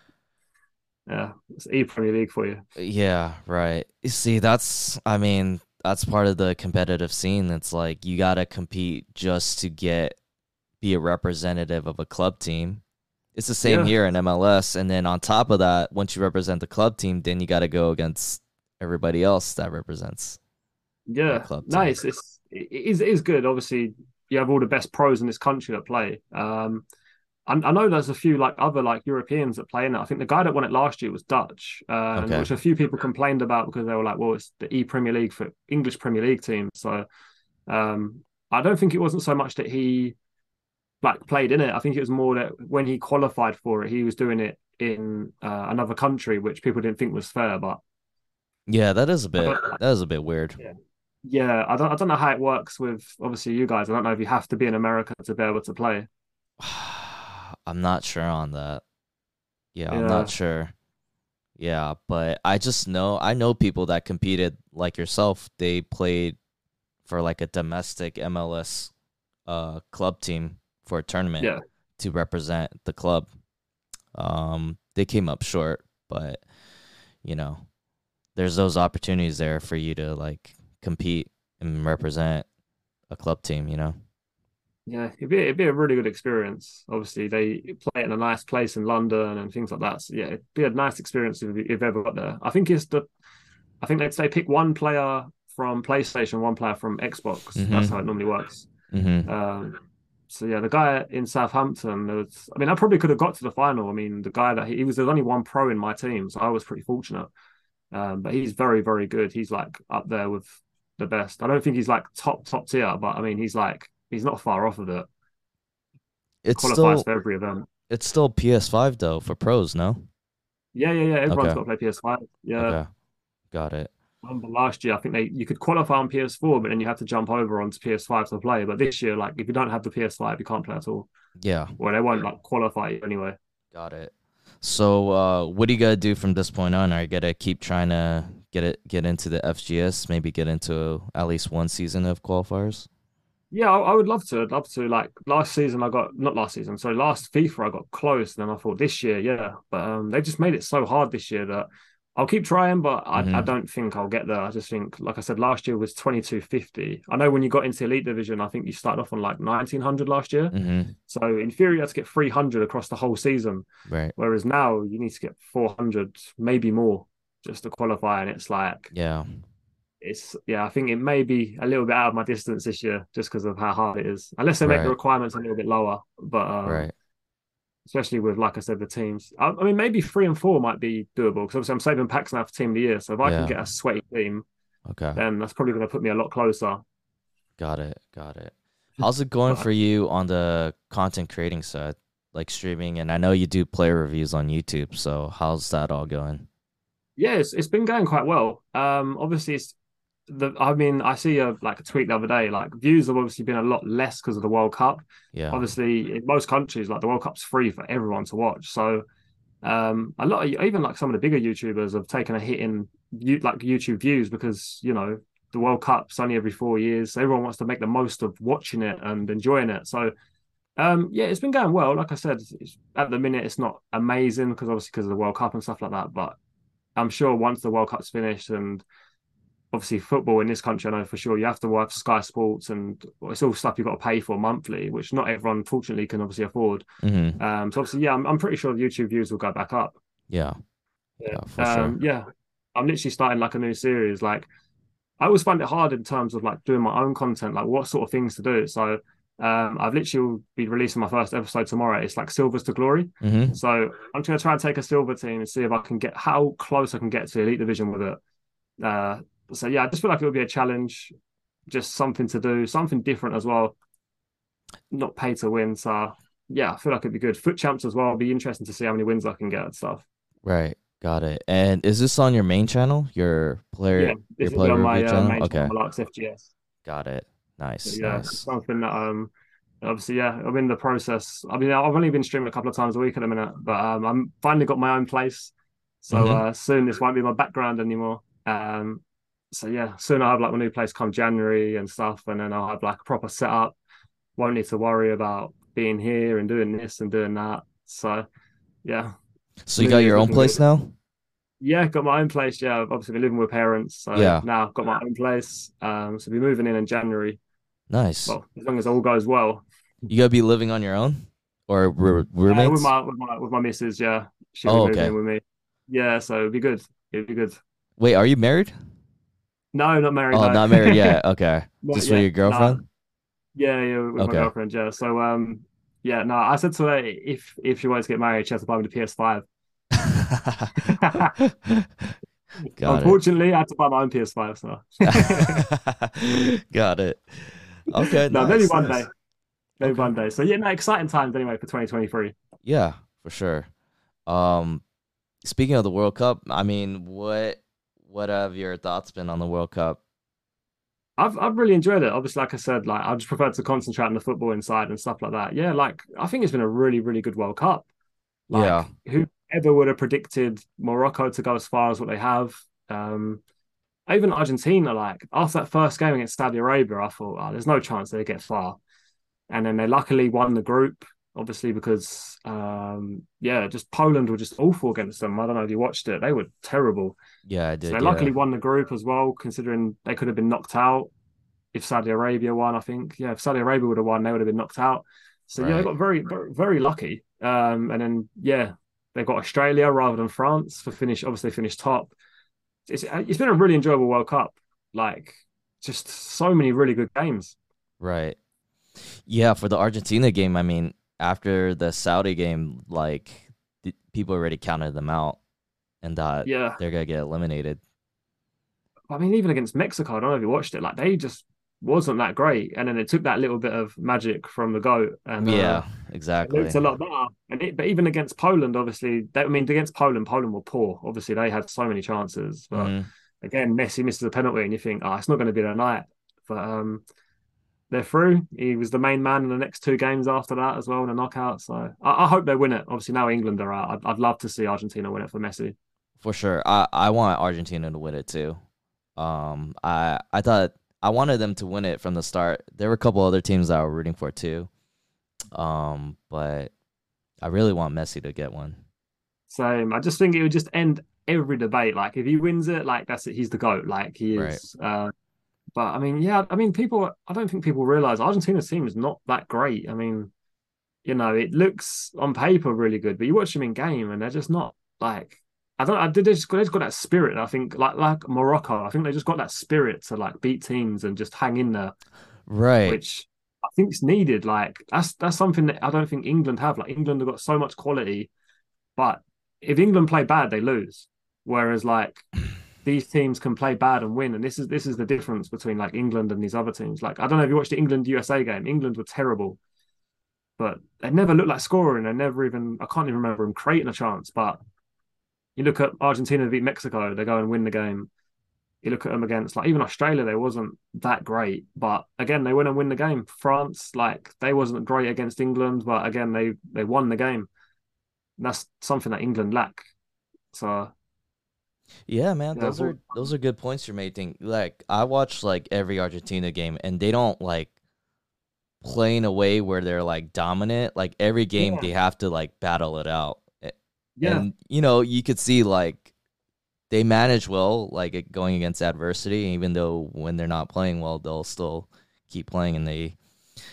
yeah, it's E Premier League for you.
Yeah, right. You see, that's, I mean, that's part of the competitive scene. It's like you got to compete just to get, be a representative of a club team. It's the same
Yeah.
here in MLS. And then on top of that, once you represent the club team, then you got to go against everybody else that represents.
Yeah,
club
no,
team.
it's it is it is good. Obviously, you have all the best pros in this country that play. Um, I, I know there's a few like other like Europeans that play in it. I think the guy that won it last year was Dutch, um,
Okay.
which a few people complained about because they were like, "Well, it's the E Premier League for English Premier League team." So, um, I don't think it wasn't so much that he like played in it. I think it was more that when he qualified for it, he was doing it in uh, another country, which people didn't think was fair. But
Yeah, that is a bit, that is a bit weird.
yeah, I don't I don't know how it works with obviously you guys. I don't know if you have to be in America to be able to play.
I'm not sure on that. Yeah, I'm not sure. Yeah, but I just know I know people that competed like yourself. They played for like a domestic MLS uh club team for a tournament
Yeah.
to represent the club. Um they came up short, but you know, there's those opportunities there for you to like compete and represent a club team, you know.
Yeah, it'd be it'd be a really good experience. Obviously, they play it in a nice place in London and things like that. So yeah, it'd be a nice experience if if ever got there. I think it's the, I think they'd say pick one player from PlayStation, one player from Xbox.
Mhm.
That's how it normally works.
Mhm.
Um, so yeah, the guy in Southampton, was, I mean, I probably could have got to the final. I mean, the guy that he, he was, there's only one pro in my team, so I was pretty fortunate. Um, but he's very, very good. He's like up there with the best. I don't think he's like top, top tier, but I mean, he's like, he's not far off of it.
It's
Qualifies
still
for every event.
it's still PS5 though for pros, no?
Yeah, yeah, yeah. Everyone's
Okay.
got to play PS5. Yeah.
Okay. Got it.
I remember last year, I think they you could qualify on PS4, but then you have to jump over onto PS5 to play. But this year, like if you don't have the PS5, you can't play at all.
Yeah,
Well, they won't like qualify you anyway.
got it. So, uh, what do you gotta do from this point on? Are you gotta keep trying to get it, get into the FGS? Maybe get into at least one season of qualifiers.
Yeah, I, I would love to. I'd love to. Like last season, I got not last season. So last FIFA, I got close. And then I thought this year, yeah, but um, they just made it so hard this year that I'll keep trying, but I, I
Mhm.
don't think I'll get there. I just think, like I said, last year was twenty two fifty. I know when you got into elite division, I think you started off on like nineteen hundred last year.
Mm-hmm.
So in theory, you had to get three hundred across the whole season.
Right.
Whereas now you need to get four hundred, maybe more, just to qualify. And it's like
Yeah.
it's yeah, I think it may be a little bit out of my distance this year just because of how hard it is. Unless they make the requirements a little bit lower, but um,
right.
especially with like I said, the teams. I, I mean, maybe three and four might be doable because obviously I'm saving packs now for team of the year. So if I
Yeah.
can get a sweaty team,
Okay.
then that's probably going to put me a lot closer.
Got it. Got it. How's it going for you on the content creating side, like streaming? And I know you do player reviews on YouTube. So how's that all going?
Yeah, it's, it's been going quite well. Um, obviously, it's the. I mean, I see a like a tweet the other day. Like views have obviously been a lot less because of the World Cup.
Yeah.
obviously in most countries like the world cup's free for everyone to watch so um a lot of even like some of the bigger youtubers have taken a hit in you like youtube views because you know the world cup's only every four years so everyone wants to make the most of watching it and enjoying it so um yeah it's been going well like i said it's, at the minute it's not amazing because obviously because of the world cup and stuff like that but i'm sure once the world cup's finished and obviously football in this country, I know for sure you have to watch Sky Sports and it's all stuff you've got to pay for monthly, which not everyone fortunately can obviously afford.
Mm-hmm.
Um, so obviously, yeah, I'm, I'm pretty sure the YouTube views will go back up.
Yeah. Yeah, for
um,
sure.
Yeah, I'm literally starting like a new series. Like I always find it hard in terms of like doing my own content, like what sort of things to do. So um, I've literally be releasing my first episode tomorrow. It's like Silvers to Glory.
hmm
So I'm just gonna try and take a silver team and see if I can get how close I can get to Elite Division with it. Uh, so yeah, I just feel like it would be a challenge, just something to do, something different as well. Not pay to win. So yeah, I feel like it'd be good. FUT Champs as well. It'd be interesting to see how many wins I can get and stuff.
Right. Got it. And is this on your main channel? Your player
Yeah,
your player
on my uh,
channel?
main
Okay.
channel, FGS.
Got it. Nice.
yeah,
Nice.
something that um obviously yeah, I'm in the process. I mean, I've only been streaming a couple of times a week at the minute, but um I'm finally got my own place. So
Mhm.
uh soon this won't be my background anymore. Um so yeah, soon I'll have like my new place come January and stuff, and then I'll have like a proper setup. Won't need to worry about being here and doing this and doing that. So yeah.
So you got your own place
good.
now?
Yeah, got my own place. Yeah, I've obviously been living with parents. So
Yeah.
now I've got my own place. Um so I'll be moving in in January.
Nice.
Well, as long as all goes well.
You gotta be living on your own or ro-
Uh,
roommates?
with my with my with my missus, yeah. She'll
Oh, okay.
with me. Yeah, so it'd be good. It'd be good.
Wait, are you married?
No, not married.
Oh,
no.
not married yet. Okay. Just with your girlfriend?
Yeah, yeah, with
Okay.
my girlfriend. Yeah. So um, yeah, no, I said to her if if she wanted to get married, she has to buy me the PS5.
Got
Unfortunately, I had to buy my own PS5. So.
Got it. Okay.
no,
nice,
maybe one
nice.
day, maybe
Okay.
one day. So yeah, no, exciting times anyway for 2023.
Yeah, for sure. Um, speaking of the World Cup, I mean, what what have your thoughts been on the World Cup?
I've I've really enjoyed it. Obviously, like I said, like I just prefer to concentrate on the football inside and stuff like that. Yeah, like I think it's been a really, really good World Cup. Like
Yeah.
whoever would have predicted Morocco to go as far as what they have? Um even Argentina, like after that first game against Saudi Arabia, I thought, oh, there's no chance they get far. And then they luckily won the group, obviously, because um yeah, just Poland were just awful against them. I don't know if you watched it. They were terrible.
Yeah, I
So
did.
they
yeah.
luckily won the group as well, considering they could have been knocked out if Saudi Arabia won. I think, yeah, if Saudi Arabia would have won, they would have been knocked out. So yeah, they got very, very, very lucky. Um, and then yeah, they got Australia rather than France for finish. Obviously, finished top. It's it's been a really enjoyable World Cup. Like just so many really good games.
Right. Yeah, for the Argentina game, I mean, after the Saudi game, like th- people already counted them out and thought
Yeah,
they're gonna get eliminated.
I mean, even against Mexico, I don't know if you watched it. Like they just wasn't that great, and then it took that little bit of magic from the goat. And uh,
yeah,
It
exactly.
looked a lot better. And it, but even against Poland, obviously, they, I mean, against Poland, Poland were poor. Obviously, they had so many chances. But
Mhm.
again, Messi misses a penalty, and you think, oh, it's not going to be their night. But um, they're through. He was the main man in the next two games after that as well in a knockout. So I, I hope they win it. Obviously, now England are out. I'd, I'd love to see Argentina win it for Messi.
For sure. I, I want Argentina to win it too. Um I I thought I wanted them to win it from the start. There were a couple other teams that I were rooting for too. Um, but I really want Messi to get one.
Same. I just think it would just end every debate. Like if he wins it, like that's it. He's the goat. Like he
Right.
is. Uh, but I mean, yeah. I mean, people. I don't think people realize Argentina's team is not that great. I mean, you know, it looks on paper really good, but you watch them in game and they're just not like. I don't. I did. They just, they just got that spirit. I think like like Morocco. I think they just got that spirit to like beat teams and just hang in there,
Right.
which I think is needed. Like that's that's something that I don't think England have. Like England have got so much quality, but if England play bad, they lose. Whereas like these teams can play bad and win, and this is this is the difference between like England and these other teams. Like I don't know if you watched the England USA game. England were terrible, but they never looked like scoring. They never even I can't even remember them creating a chance. But you look at Argentina beat Mexico, they go and win the game. You look at them against like even Australia, they wasn't that great, but again they win and win the game. France, like they wasn't great against England, but again they they won the game. And that's something that England lack. So
Yeah, man,
Yeah,
those are those are good points you're making. Like I watch like every Argentina game and they don't like play in a way where they're like dominant. Like every game
Yeah.
they have to like battle it out.
Yeah,
And you know, you could see like they manage well, like going against adversity, even though when they're not playing well, they'll still keep playing and they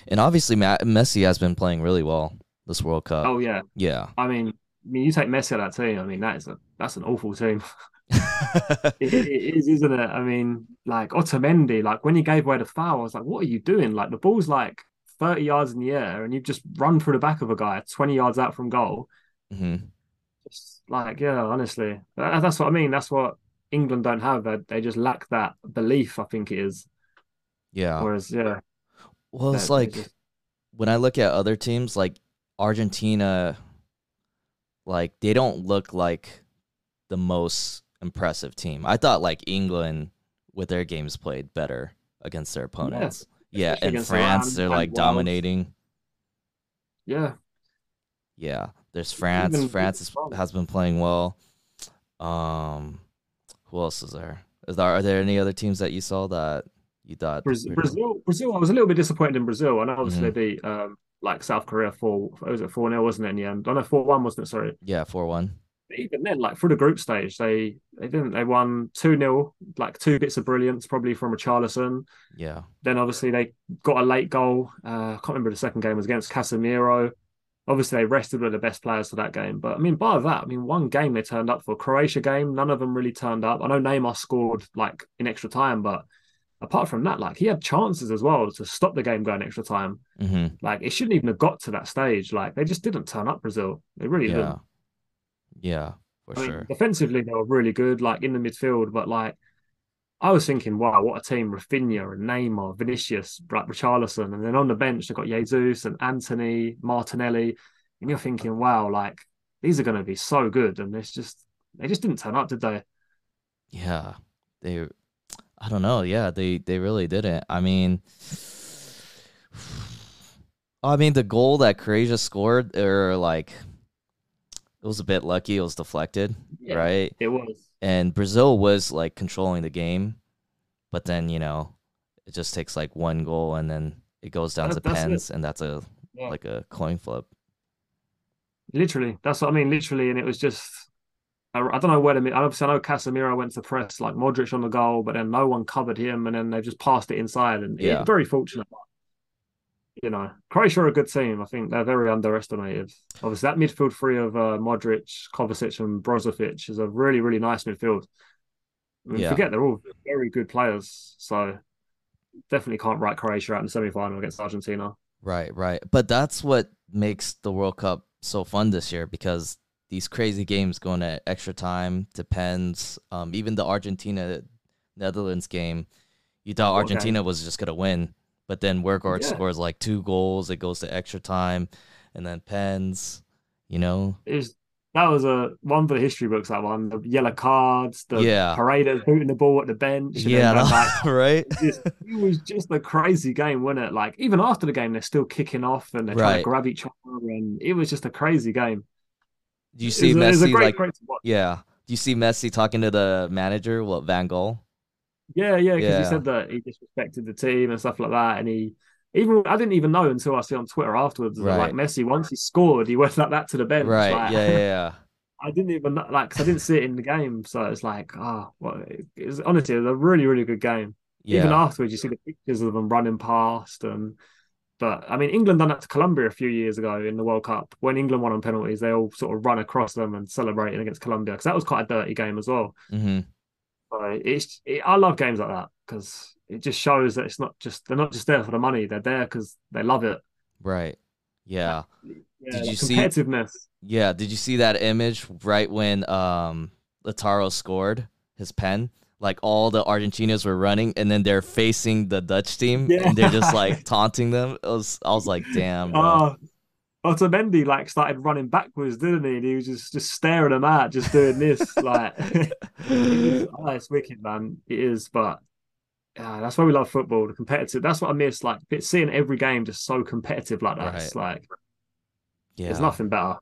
and obviously Ma- Messi has been playing really well this World Cup.
oh yeah.
Yeah.
I mean, I mean, you take Messi out of that team. I mean, that is a that's an awful team. it, it is, isn't it? I mean, like Otamendi, like when he gave away the foul, I was like, what are you doing? Like the ball's like 30 yards in the air and you just run through the back of a guy 20 yards out from goal.
Mm-hmm.
Like, yeah, honestly, that's what I mean. That's what England don't have. They, they just lack that belief, I think it is.
Yeah.
Whereas, yeah.
Well, it's like just... when I look at other teams, like Argentina, like they don't look like the most impressive team. I thought like England with their games played better against their opponents. Yeah, yeah. and France, they're like dominating.
Yeah.
Yeah. There's France. Even France is, has been playing well. Um, who else is there? Is there are there any other teams that you saw that you thought
Brazil? Brazil, Brazil I was a little bit disappointed in Brazil. I know obviously mm-hmm. they beat um like South Korea four. Was it four 0 wasn't it in the end? I know four one wasn't it? Sorry.
Yeah, four one.
Even then, like through the group stage, they they didn't. They won two 0 like two bits of brilliance, probably from Richarlison.
Yeah.
Then obviously they got a late goal. Uh, I can't remember the second game was against Casemiro. Obviously they rested with the best players for that game, but I mean, by that, I mean one game they turned up for Croatia game. None of them really turned up. I know Neymar scored like in extra time, but apart from that, like he had chances as well to stop the game going extra time.
Mm-hmm.
Like it shouldn't even have got to that stage. Like they just didn't turn up. Brazil, they really
yeah.
didn't.
Yeah, for I sure. Mean,
defensively, they were really good, like in the midfield. But like, I was thinking, wow, what a team! Raphinha and Neymar, Vinicius, Richarlison, and then on the bench they've got Jesus and Antony, Martinelli, and you're thinking, wow, like these are going to be so good, and it's just they just didn't turn up, did they?
Yeah, they I don't know. Yeah, they they really didn't. I mean, I mean the goal that Croatia scored, or like, it was a bit lucky. It was deflected, yeah, right?
It was.
And Brazil was like controlling the game, but then you know, it just takes like one goal, and then it goes down to pens, it. and that's a yeah. like a coin flip.
Literally, that's what I mean. Literally, and it was just I, don't know where the obviously I know Casemiro went to press like Modric on the goal, but then no one covered him, and then they just passed it inside, and yeah, very fortunate. You know, Croatia are a good team. I think they're very underestimated. Obviously, that midfield three of uh, Modric, Kovacic, and Brozovic is a really, really nice midfield. I mean, yeah. forget they're all very good players, so definitely can't write Croatia out in the semi-final against Argentina.
Right, right. But that's what makes the World Cup so fun this year because these crazy games going at extra time depends. Um, even the Argentina Netherlands game, you thought Argentina okay. was just gonna win, but then Weghorst yeah. scores like two goals. It goes to extra time, and then pens. You know,
was, that was a one for the history books. That one, the yellow cards, the
yeah.
Paredes booting the ball at the bench.
Yeah, that, right.
It, just, it, was just a crazy game, wasn't it? Like even after the game, they're still kicking off and they're right. trying to grab each other, and it was just a crazy game.
Do you see it's Messi great, like great yeah? Do you see Messi talking to the manager, what Van Gaal?
Yeah, yeah, because yeah. he said that he disrespected the team and stuff like that, and he even I didn't even know until I see on Twitter afterwards right. like Messi once he scored, he went like that to the bench.
Right.
Like,
yeah, yeah, yeah.
I didn't even like cause I didn't see it in the game, so it's like, oh, well, it was honestly it was a really, really good game. Yeah. Even afterwards, you see the pictures of them running past and but I mean, England done that to Colombia a few years ago in the World Cup. When England won on penalties, they all sort of run across them and celebrating against Colombia because that was quite a dirty game as well.
Mm-hmm.
It's it, I love games like that because it just shows that it's not just they're not just there for the money; they're there because they love it.
Right. Yeah.
yeah did you see competitiveness?
Yeah. Did you see that image right when um Lautaro scored his pen? like all the Argentinos were running and then they're facing the Dutch team yeah. and they're just like taunting them. It was I was like, damn. Bro.
Oh, Otamendi like started running backwards, didn't he? And he was just just staring them out, just doing this. like, it oh, it's wicked, man. It is, but yeah, that's why we love football. The competitive. That's what I miss. Like seeing every game just so competitive like that. Right. It's like, yeah, there's nothing better.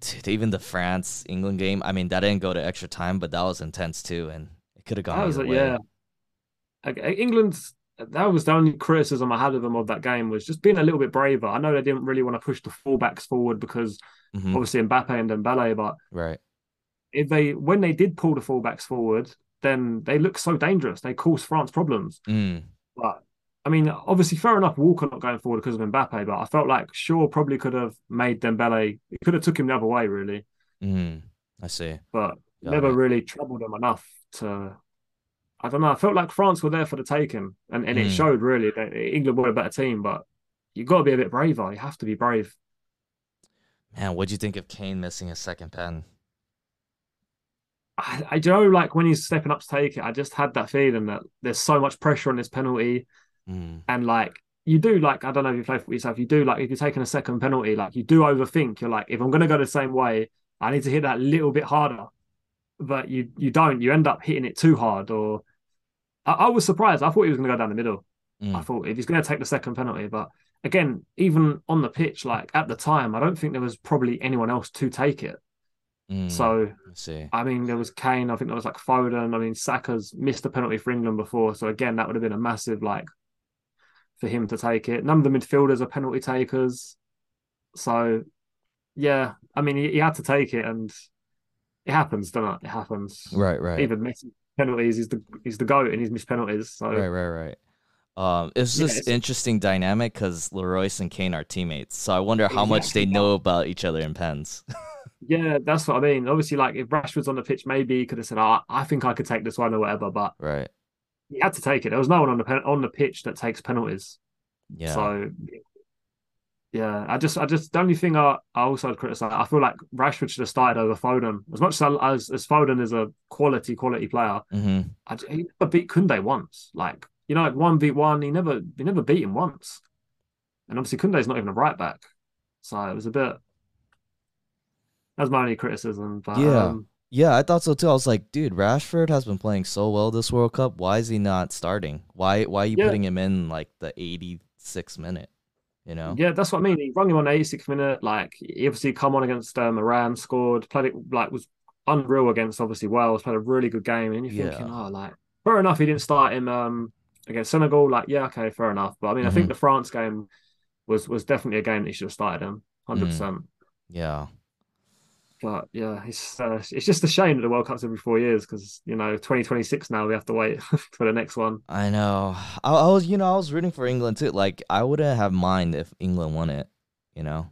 Dude, even the France England game. I mean, that didn't go to extra time, but that was intense too. And it could have gone. That was,
yeah. England. That was the only criticism I had of them of that game was just being a little bit braver. I know they didn't really want to push the fullbacks forward because mm-hmm. obviously Mbappe and Dembele, but
right
if they when they did pull the fullbacks forward, then they look so dangerous. They cause France problems.
Mm.
But I mean, obviously, fair enough. Walker not going forward because of Mbappe, but I felt like Shaw probably could have made Dembele. It could have took him the other way, really.
Mm, I see,
but Got never it. really troubled him enough to. I don't know. I felt like France were there for the taking, and, and mm. it showed really that England were a better team. But you've got to be a bit braver. You have to be brave.
Man, what do you think of Kane missing a second pen?
I, I know, like when he's stepping up to take it, I just had that feeling that there's so much pressure on this penalty, mm. and like you do, like I don't know if you play for yourself, you do like if you're taking a second penalty, like you do overthink. You're like, if I'm going to go the same way, I need to hit that little bit harder, but you you don't. You end up hitting it too hard, or I, I was surprised. I thought he was going to go down the middle. Mm. I thought if he's going to take the second penalty, but again, even on the pitch, like at the time, I don't think there was probably anyone else to take it. Mm, so I see. I mean, there was Kane. I think there was like Foden. I mean, Saka's missed a penalty for England before, so again, that would have been a massive like for him to take it. None of the midfielders are penalty takers, so yeah. I mean, he, he had to take it, and it happens, doesn't it? It happens.
Right, right.
Even missing penalties, he's the he's the goat, and he's missed penalties. So
right, right, right. Um, it's just yeah, it's... interesting dynamic because Lloris and Kane are teammates, so I wonder how exactly. much they know about each other in pens.
Yeah, that's what I mean. Obviously, like if Rashford's on the pitch, maybe he could have said, "Oh, I think I could take this one or whatever." But
right,
he had to take it. There was no one on the pen- on the pitch that takes penalties.
Yeah.
So yeah, I just, I just, the only thing I, I also criticize, I feel like Rashford should have started over Foden. As much as as, as Foden is a quality, quality player,
mm-hmm.
I, he never beat Kunde once. Like you know, like one v one, he never, he never beat him once. And obviously, Kunde's not even a right back, so it was a bit. That's my only criticism. But,
yeah.
Um,
yeah, I thought so too. I was like, dude, Rashford has been playing so well this World Cup. Why is he not starting? Why why are you yeah. putting him in like the 86th minute? You know?
Yeah, that's what I mean. He rung him on the 86th minute. Like he obviously come on against um, Iran, scored, played it like was unreal against obviously Wales, played a really good game. And you're thinking, yeah. oh, like fair enough, he didn't start him um against Senegal. Like, yeah, okay, fair enough. But I mean, mm-hmm. I think mm-hmm. the France game was was definitely a game that he should have started him, hundred mm. percent.
Yeah.
But yeah, it's uh, it's just a shame that the World Cup's every four years because you know 2026 now we have to wait for the next one.
I know. I, I, was you know I was rooting for England too. Like I wouldn't have mind if England won it. You know,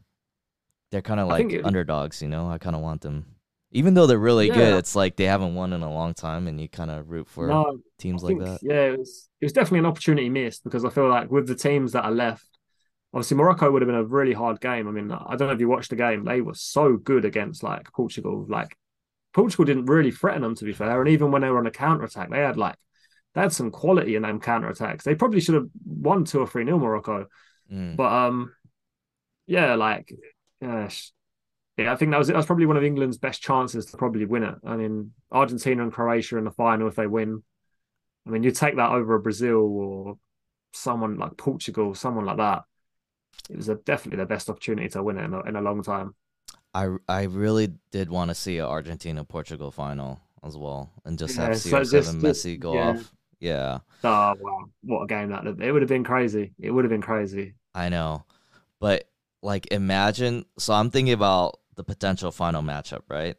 they're kind of like it, underdogs. You know, I kind of want them, even though they're really yeah. good. It's like they haven't won in a long time, and you kind of root for no, teams like that.
Yeah, it was it was definitely an opportunity missed because I feel like with the teams that are left, obviously Morocco would have been a really hard game. I mean, I don't know if you watched the game; they were so good against like Portugal. Like Portugal didn't really threaten them, to be fair. And even when they were on a counter attack, they had like they had some quality in them counter attacks. They probably should have won two or three nil Morocco, mm. but um, yeah, like yeah, yeah, I think that was that was probably one of England's best chances to probably win it. I mean, Argentina and Croatia in the final if they win. I mean, you take that over a Brazil or someone like Portugal, someone like that it was a, definitely the best opportunity to win it in a, in a long time.
I I really did want to see an Argentina Portugal final as well, and just yeah, have CR7 so Messi go yeah. off. Yeah.
Oh wow, what a game that it would have been crazy. It would have been crazy.
I know, but like imagine. So I'm thinking about the potential final matchup, right?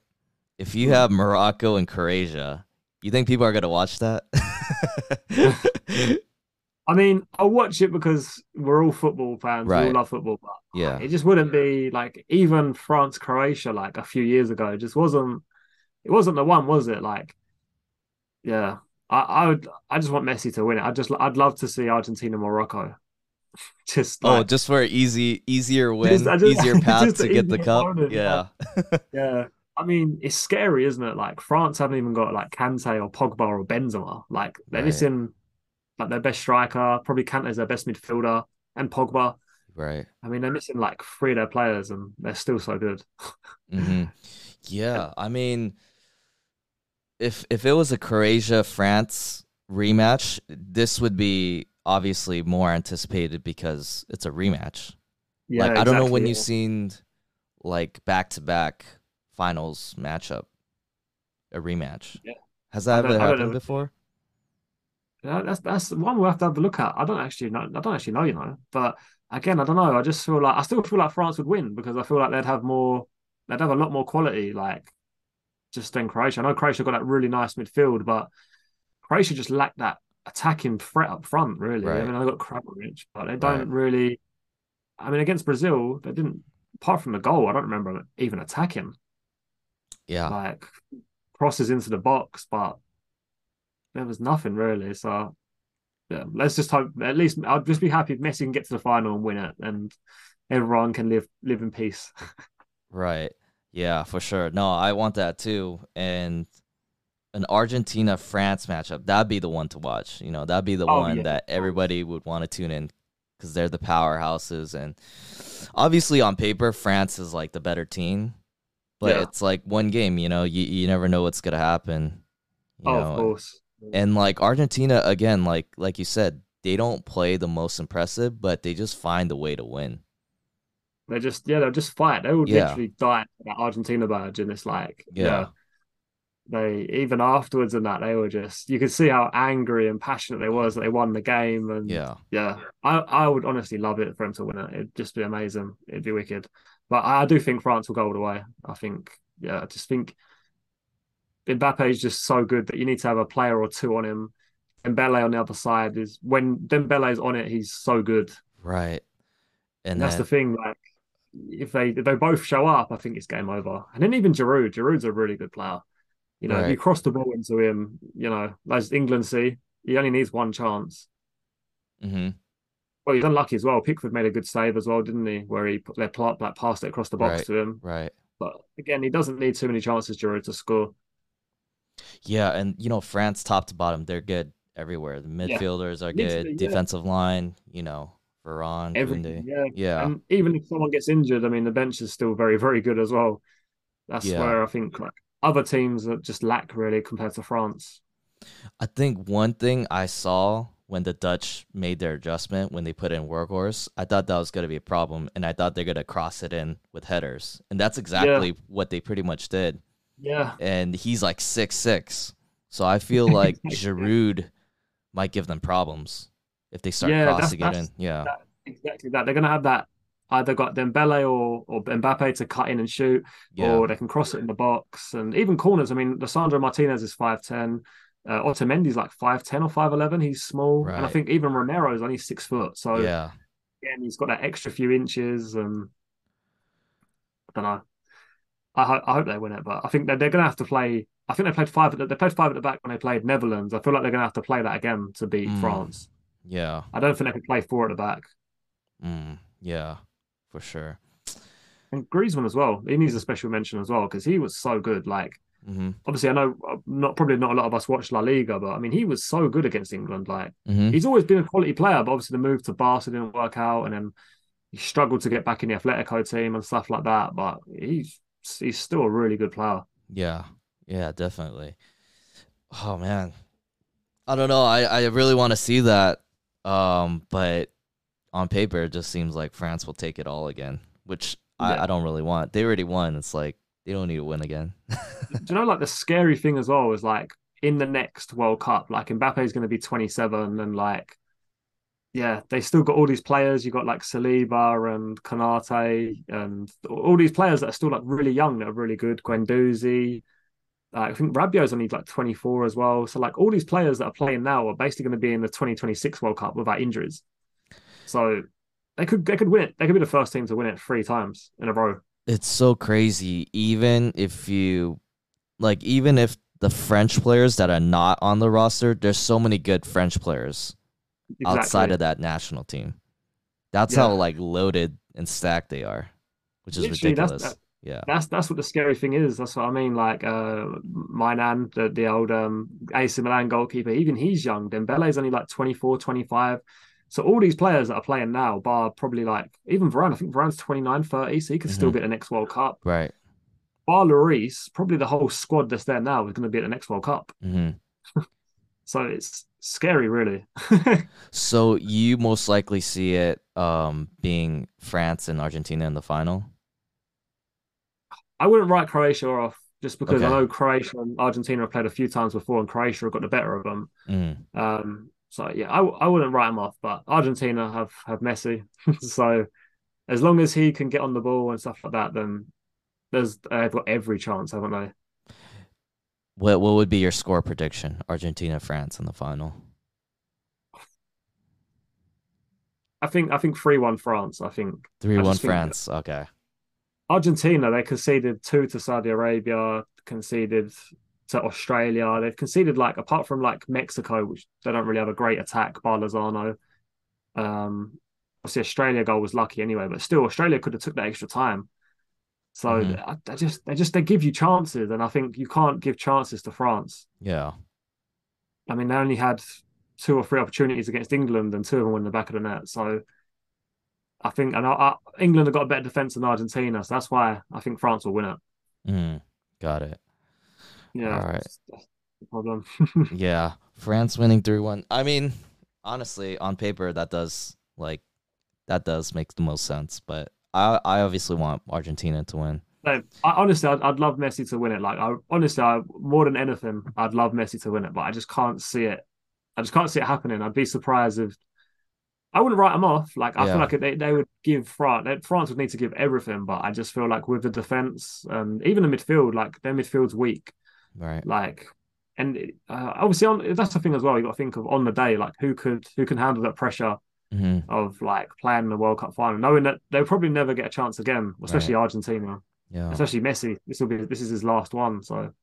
If you hmm. have Morocco and Croatia, you think people are gonna watch that?
I mean, I'll watch it because we're all football fans. Right. We all love football. But
yeah.
It just wouldn't be like even France Croatia like a few years ago. It just wasn't it wasn't the one, was it? Like, yeah. I, I would I just want Messi to win it. I just I'd love to see Argentina Morocco. just
oh, like, oh, just for easy easier win, just, just, easier path to get the cup.
Yeah. yeah. I mean, it's scary, isn't it? Like France haven't even got like Kante or Pogba or Benzema. Like they're right. missing like their best striker, probably Kante's their best midfielder, and Pogba.
Right.
I mean, they're missing like three of their players, and they're still so good.
mm-hmm. Yeah, I mean, if if it was a Croatia France rematch, this would be obviously more anticipated because it's a rematch. Yeah, like I don't know when you've seen like back to back finals matchup, a rematch.
Yeah.
Has that ever happened before?
Yeah, that's that's one we have to have a look at. I don't actually know. I don't actually know, you know. But again, I don't know. I just feel like I still feel like France would win because I feel like they'd have more. They'd have a lot more quality, like just than Croatia. I know Croatia got that really nice midfield, but Croatia just lacked that attacking threat up front. Really,
Right.
I mean, they got Kramaric, but they don't
Right.
really. I mean, against Brazil, they didn't. Apart from the goal, I don't remember even attacking.
Yeah.
Like crosses into the box, but there was nothing really. So yeah, let's just hope. At least I'd just be happy if Messi can get to the final and win it, and everyone can live live in peace.
Right. Yeah, for sure. No, I want that too. And an Argentina France matchup, that'd be the one to watch. You know, that'd be the
Oh,
one
yeah.
that everybody would want to tune in because they're the powerhouses. And obviously, on paper, France is like the better team. But
Yeah.
it's like one game, you know, you, you never know what's going to happen. You
oh,
know,
of course.
And like Argentina, again, like like you said, they don't play the most impressive, but they just find a way to win.
They just yeah, they'll just fight. They would
Yeah.
literally die for that Argentina badge, and it's like
Yeah.
yeah. They even afterwards and that they were just you could see how angry and passionate they was that they won the game and
Yeah.
yeah I, I would honestly love it for them to win it it'd just be amazing it'd be wicked but I do think France will go all the way I think yeah I just think Mbappe is just so good that you need to have a player or two on him. Dembele on the other side is when Dembele is on it he's so good.
Right. And
and that's
then,
the thing like if they if they both show up I think it's game over. And then even Giroud Giroud's a really good player. You know if you cross the ball into him you know as England see he only needs one chance.
Mhm.
well he's unlucky as well. Pickford made a good save as well didn't he? Where he put their plot like passed it across the box
Right.
to him.
Right.
but again he doesn't need too many chances Giroud to score
Yeah, and you know France top to bottom, they're good everywhere. The
Yeah.
midfielders are
Literally,
good,
yeah.
defensive line, you know, Varane,
everything yeah
Yeah,
and even if someone gets injured I mean the bench is still very very good as well that's
Yeah.
where I think like other teams that just lack really compared to France
I think one thing I saw when the Dutch made their adjustment when they put in Weghorst, I thought that was going to be a problem, and I thought they're going to cross it in with headers, and that's exactly what they pretty much did.
Yeah
And he's like six six, so I feel like Giroud might give them problems if they start
Yeah, that's-
crossing it in. Yeah,
that, exactly that. They're going to have that either got Dembele or or Mbappe to cut in and shoot,
yeah,
or they can cross it in the box and even corners. I mean, Lisandro Martinez is five ten. Uh, Otamendi's like five ten or five eleven. He's small, and I think even Romero is only six foot. So
yeah.
again, he's got that extra few inches, and I don't know. I, ho- I hope they win it, but I think that they're going to have to play. I think they played five. At the, they played five at the back when they played Netherlands. I feel like they're going to have to play that again to beat
Mm.
France.
Yeah.
I don't think they can play four at the back.
Mm, yeah, for sure.
And Griezmann as well. He needs a special mention as well because he was so good. Like,
hmm
obviously, I know uh, not probably not a lot of us watch La Liga, but I mean, he was so good against England. Like,
hmm
he's always been a quality player, but obviously the move to Barca didn't work out, and then he struggled to get back in the Atletico team and stuff like that. But he's he's still a really good player.
Yeah. Yeah, definitely. Oh man. I don't know. I, I really want to see that. Um, but on paper it just seems like France will take it all again, which
Yeah.
I, I don't really want. They already won. It's like they don't need to win again.
Do you know, like the scary thing as well is like in the next World Cup, like Mbappe is going to be 27, and like, yeah, they still got all these players. You've got like Saliba and Konaté, and all these players that are still like really young that are really good. Guendouzi, uh, I think Rabiot's only like 24 as well. So like all these players that are playing now are basically going to be in the 2026 World Cup without injuries. So they could they could win it. They could be the first team to win it three times in a row.
it's so crazy. Even if you like, even if the French players that are not on the roster, there's so many good French players outside of that national team. That's
Yeah.
how like loaded and stacked they are, which is
Literally, that's-
ridiculous.
that-
yeah.
That's that's what the scary thing is. That's what I mean. Like uh Maignan, the, the old um AC Milan goalkeeper, even he's young. Dembele's only like 24, 25. So all these players that are playing now, bar probably like even Varane, I think Varane's 29, 30, so he could still
Mhm.
be at the next World Cup.
Right.
Bar Lloris, probably the whole squad that's there now is going to be at the next World Cup.
hmm
So it's scary, really.
So you most likely see it um, being France and Argentina in the final.
I wouldn't write Croatia off just because I know Croatia and Argentina have played a few times before, and Croatia have got the better of them.
Mm.
Um, so yeah, I, I wouldn't write him off, but Argentina have have Messi, so as long as he can get on the ball and stuff like that, then there's they've got every chance, haven't they?
What what would be your score prediction? Argentina France in the final.
I think I think three one France. I think
three one France. okay.
Argentina they conceded two to Saudi Arabia, conceded to Australia. They've conceded like apart from like Mexico, which they don't really have a great attack. Balazano. Um, obviously Australia goal was lucky anyway, but still Australia could have took that extra time. So
Mhm.
I, I just they just they give you chances, and I think you can't give chances to France.
Yeah.
I mean, they only had two or three opportunities against England, and two of them were in the back of the net. So I think, and I, I, England have got a better defense than Argentina, so that's why I think France will win it.
Mm, got it.
Yeah,
All right.
that's, that's the problem.
Yeah. France winning three one. I mean, honestly, on paper that does like that does make the most sense, but I I obviously want Argentina to win.
No, I, honestly, I'd, I'd love Messi to win it. Like, I honestly, I, more than anything, I'd love Messi to win it, but I just can't see it. I just can't see it happening. I'd be surprised if I wouldn't write them off. Like, I
Yeah.
feel like they, they would give France, they- France would need to give everything, but I just feel like with the defense and even the midfield, like their midfield's weak.
Right.
Like, and uh, obviously, on that's the thing as well. You got to think of on the day, like who could who can handle that pressure
hmm
of like playing the World Cup final, knowing that they'll probably never get a chance again, especially Argentina,
Yeah.
especially Messi. This will be this is his last one, so.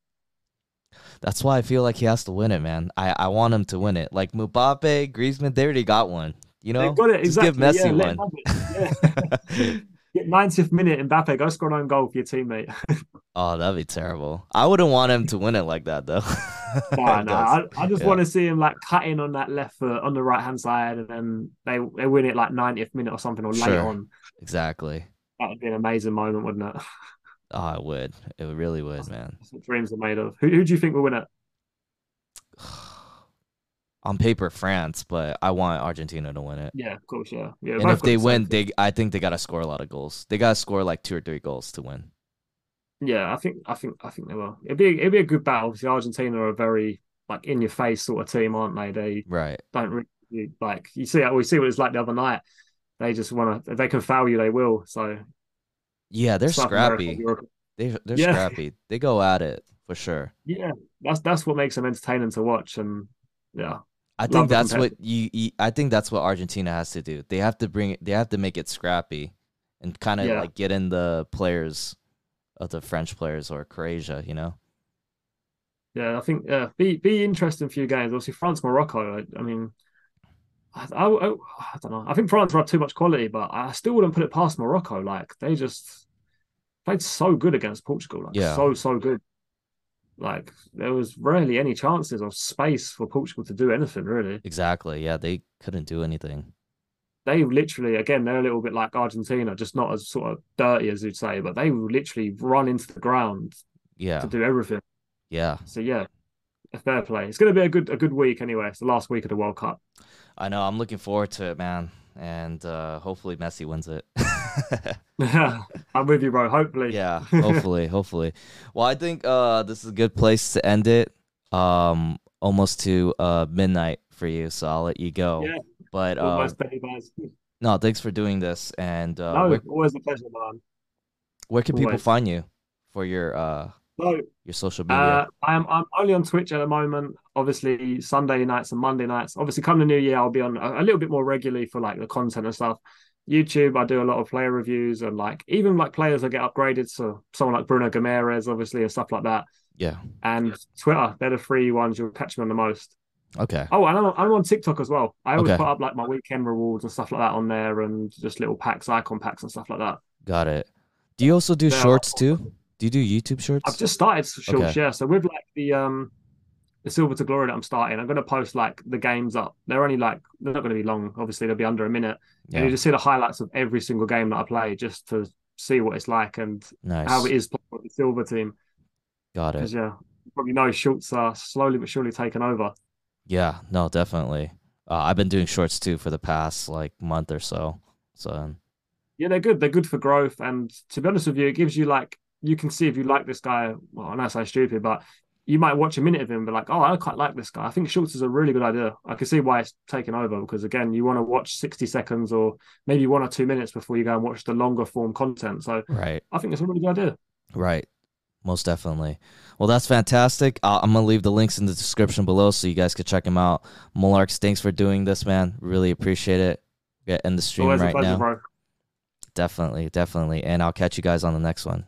That's why I feel like he has to win it, man. I, I want him to win it. Like Mbappe, Griezmann, they already got one. You know,
got it
just
exactly.
give Messi
him
one.
Yeah. Get 90th minute, Mbappe, go score an own goal for your teammate.
oh, that'd be terrible. I wouldn't want him to win it like that though.
nah, nah. I, I just
Yeah.
want to see him like cutting on that left foot on the right hand side, and then they they win it like 90th minute or something, or late
Sure.
on.
exactly.
That would be an amazing moment, wouldn't it?
Oh, it would. It really would, man.
That's what dreams are made of. Who, who do you think will win it?
On paper, France, but I want Argentina to win it.
Yeah, of course, yeah. yeah
and if they win, they I think they gotta score a lot of goals. They gotta score like two or three goals to win.
Yeah, I think I think I think they will. It'd be it'd be a good battle. Obviously, Argentina are a very like in your face sort of team, aren't they? They
Right.
don't really like you see we see what it's like the other night. They just want to if they can foul you, they will. So
Yeah, they're
South America,
scrappy.
Europe-
They they're
Yeah.
scrappy. They go at it for sure.
Yeah, that's that's what makes them entertaining to watch. And yeah,
I think that's what you, you. I think that's what Argentina has to do. They have to bring. it- They have to make it scrappy, and kind of
Yeah.
like get in the players of the French players or Croatia. You know.
yeah, I think yeah, be be interesting few games. Obviously, France Morocco. I, I mean, I, I, I, don't know. I think France have too much quality, but I still wouldn't put it past Morocco. Like they just played so good against Portugal. Like
Yeah.
so so good. Like there was rarely any chances or space for Portugal to do anything really.
Exactly. Yeah, they couldn't do anything.
They literally, again, they're a little bit like Argentina, just not as sort of dirty as you'd say, but they will literally run into the ground
Yeah.
to do everything.
Yeah.
So yeah, a fair play. It's going to be a good a good week anyway. It's the last week of the World Cup.
I know. I'm looking forward to it, man. And uh, hopefully Messi wins it.
I'm with you, bro. Hopefully.
yeah. Hopefully. hopefully. Well, I think uh, this is a good place to end it. Um, almost to uh midnight for you, so I'll let you go.
Yeah.
But uh,
Almost
no, thanks for doing this. And uh,
No,
where,
always a pleasure, man.
where can people find you for your uh
So
your social media?
uh, I'm I'm only on Twitch at the moment. Obviously, Sunday nights and Monday nights. Obviously, come the new year, I'll be on a, a little bit more regularly for like the content and stuff. YouTube, I do a lot of player reviews and like even like players that get upgraded. So someone like Bruno Guimarães, obviously, and stuff like that.
yeah.
And Twitter, they're the three ones you'll catch me on the most.
Okay.
Oh, and I'm, I'm on TikTok as well. I always
Okay.
put up like my weekend rewards and stuff like that on there, and just little packs, icon packs, and stuff like that.
Got it. Do you also do
Yeah.
shorts too? Do you do YouTube shorts?
I've just started shorts,
Okay.
yeah. So with like the um the Silver to Glory that I'm starting, I'm gonna post like the games up. They're only like they're not gonna be long. Obviously, they'll be under a minute. And you just see the highlights of every single game that I play, just to see what it's like and
Nice.
how it is playing with the Silver team.
Got it.
Yeah, you probably know shorts are slowly but surely taking over.
Yeah. No, definitely. Uh, I've been doing shorts too for the past like month or so. So
Yeah, they're good. They're good for growth. And to be honest with you, it gives you like you can see if you like this guy. Well, I know I sound stupid, but you might watch a minute of him and be like, oh, I quite like this guy. I think shorts is a really good idea. I can see why it's taken over because again, you want to watch 60 seconds or maybe one or two minutes before you go and watch the longer form content. So
right.
I think it's a really good idea.
Right. Most definitely. Well, that's fantastic. Uh, I'm going to leave the links in the description below so you guys can check them out. Mullarkz, thanks for doing this, man. Really appreciate it. yeah, in the stream
Always a
right
pleasure,
now.
bro.
Definitely, definitely. And I'll catch you guys on the next one.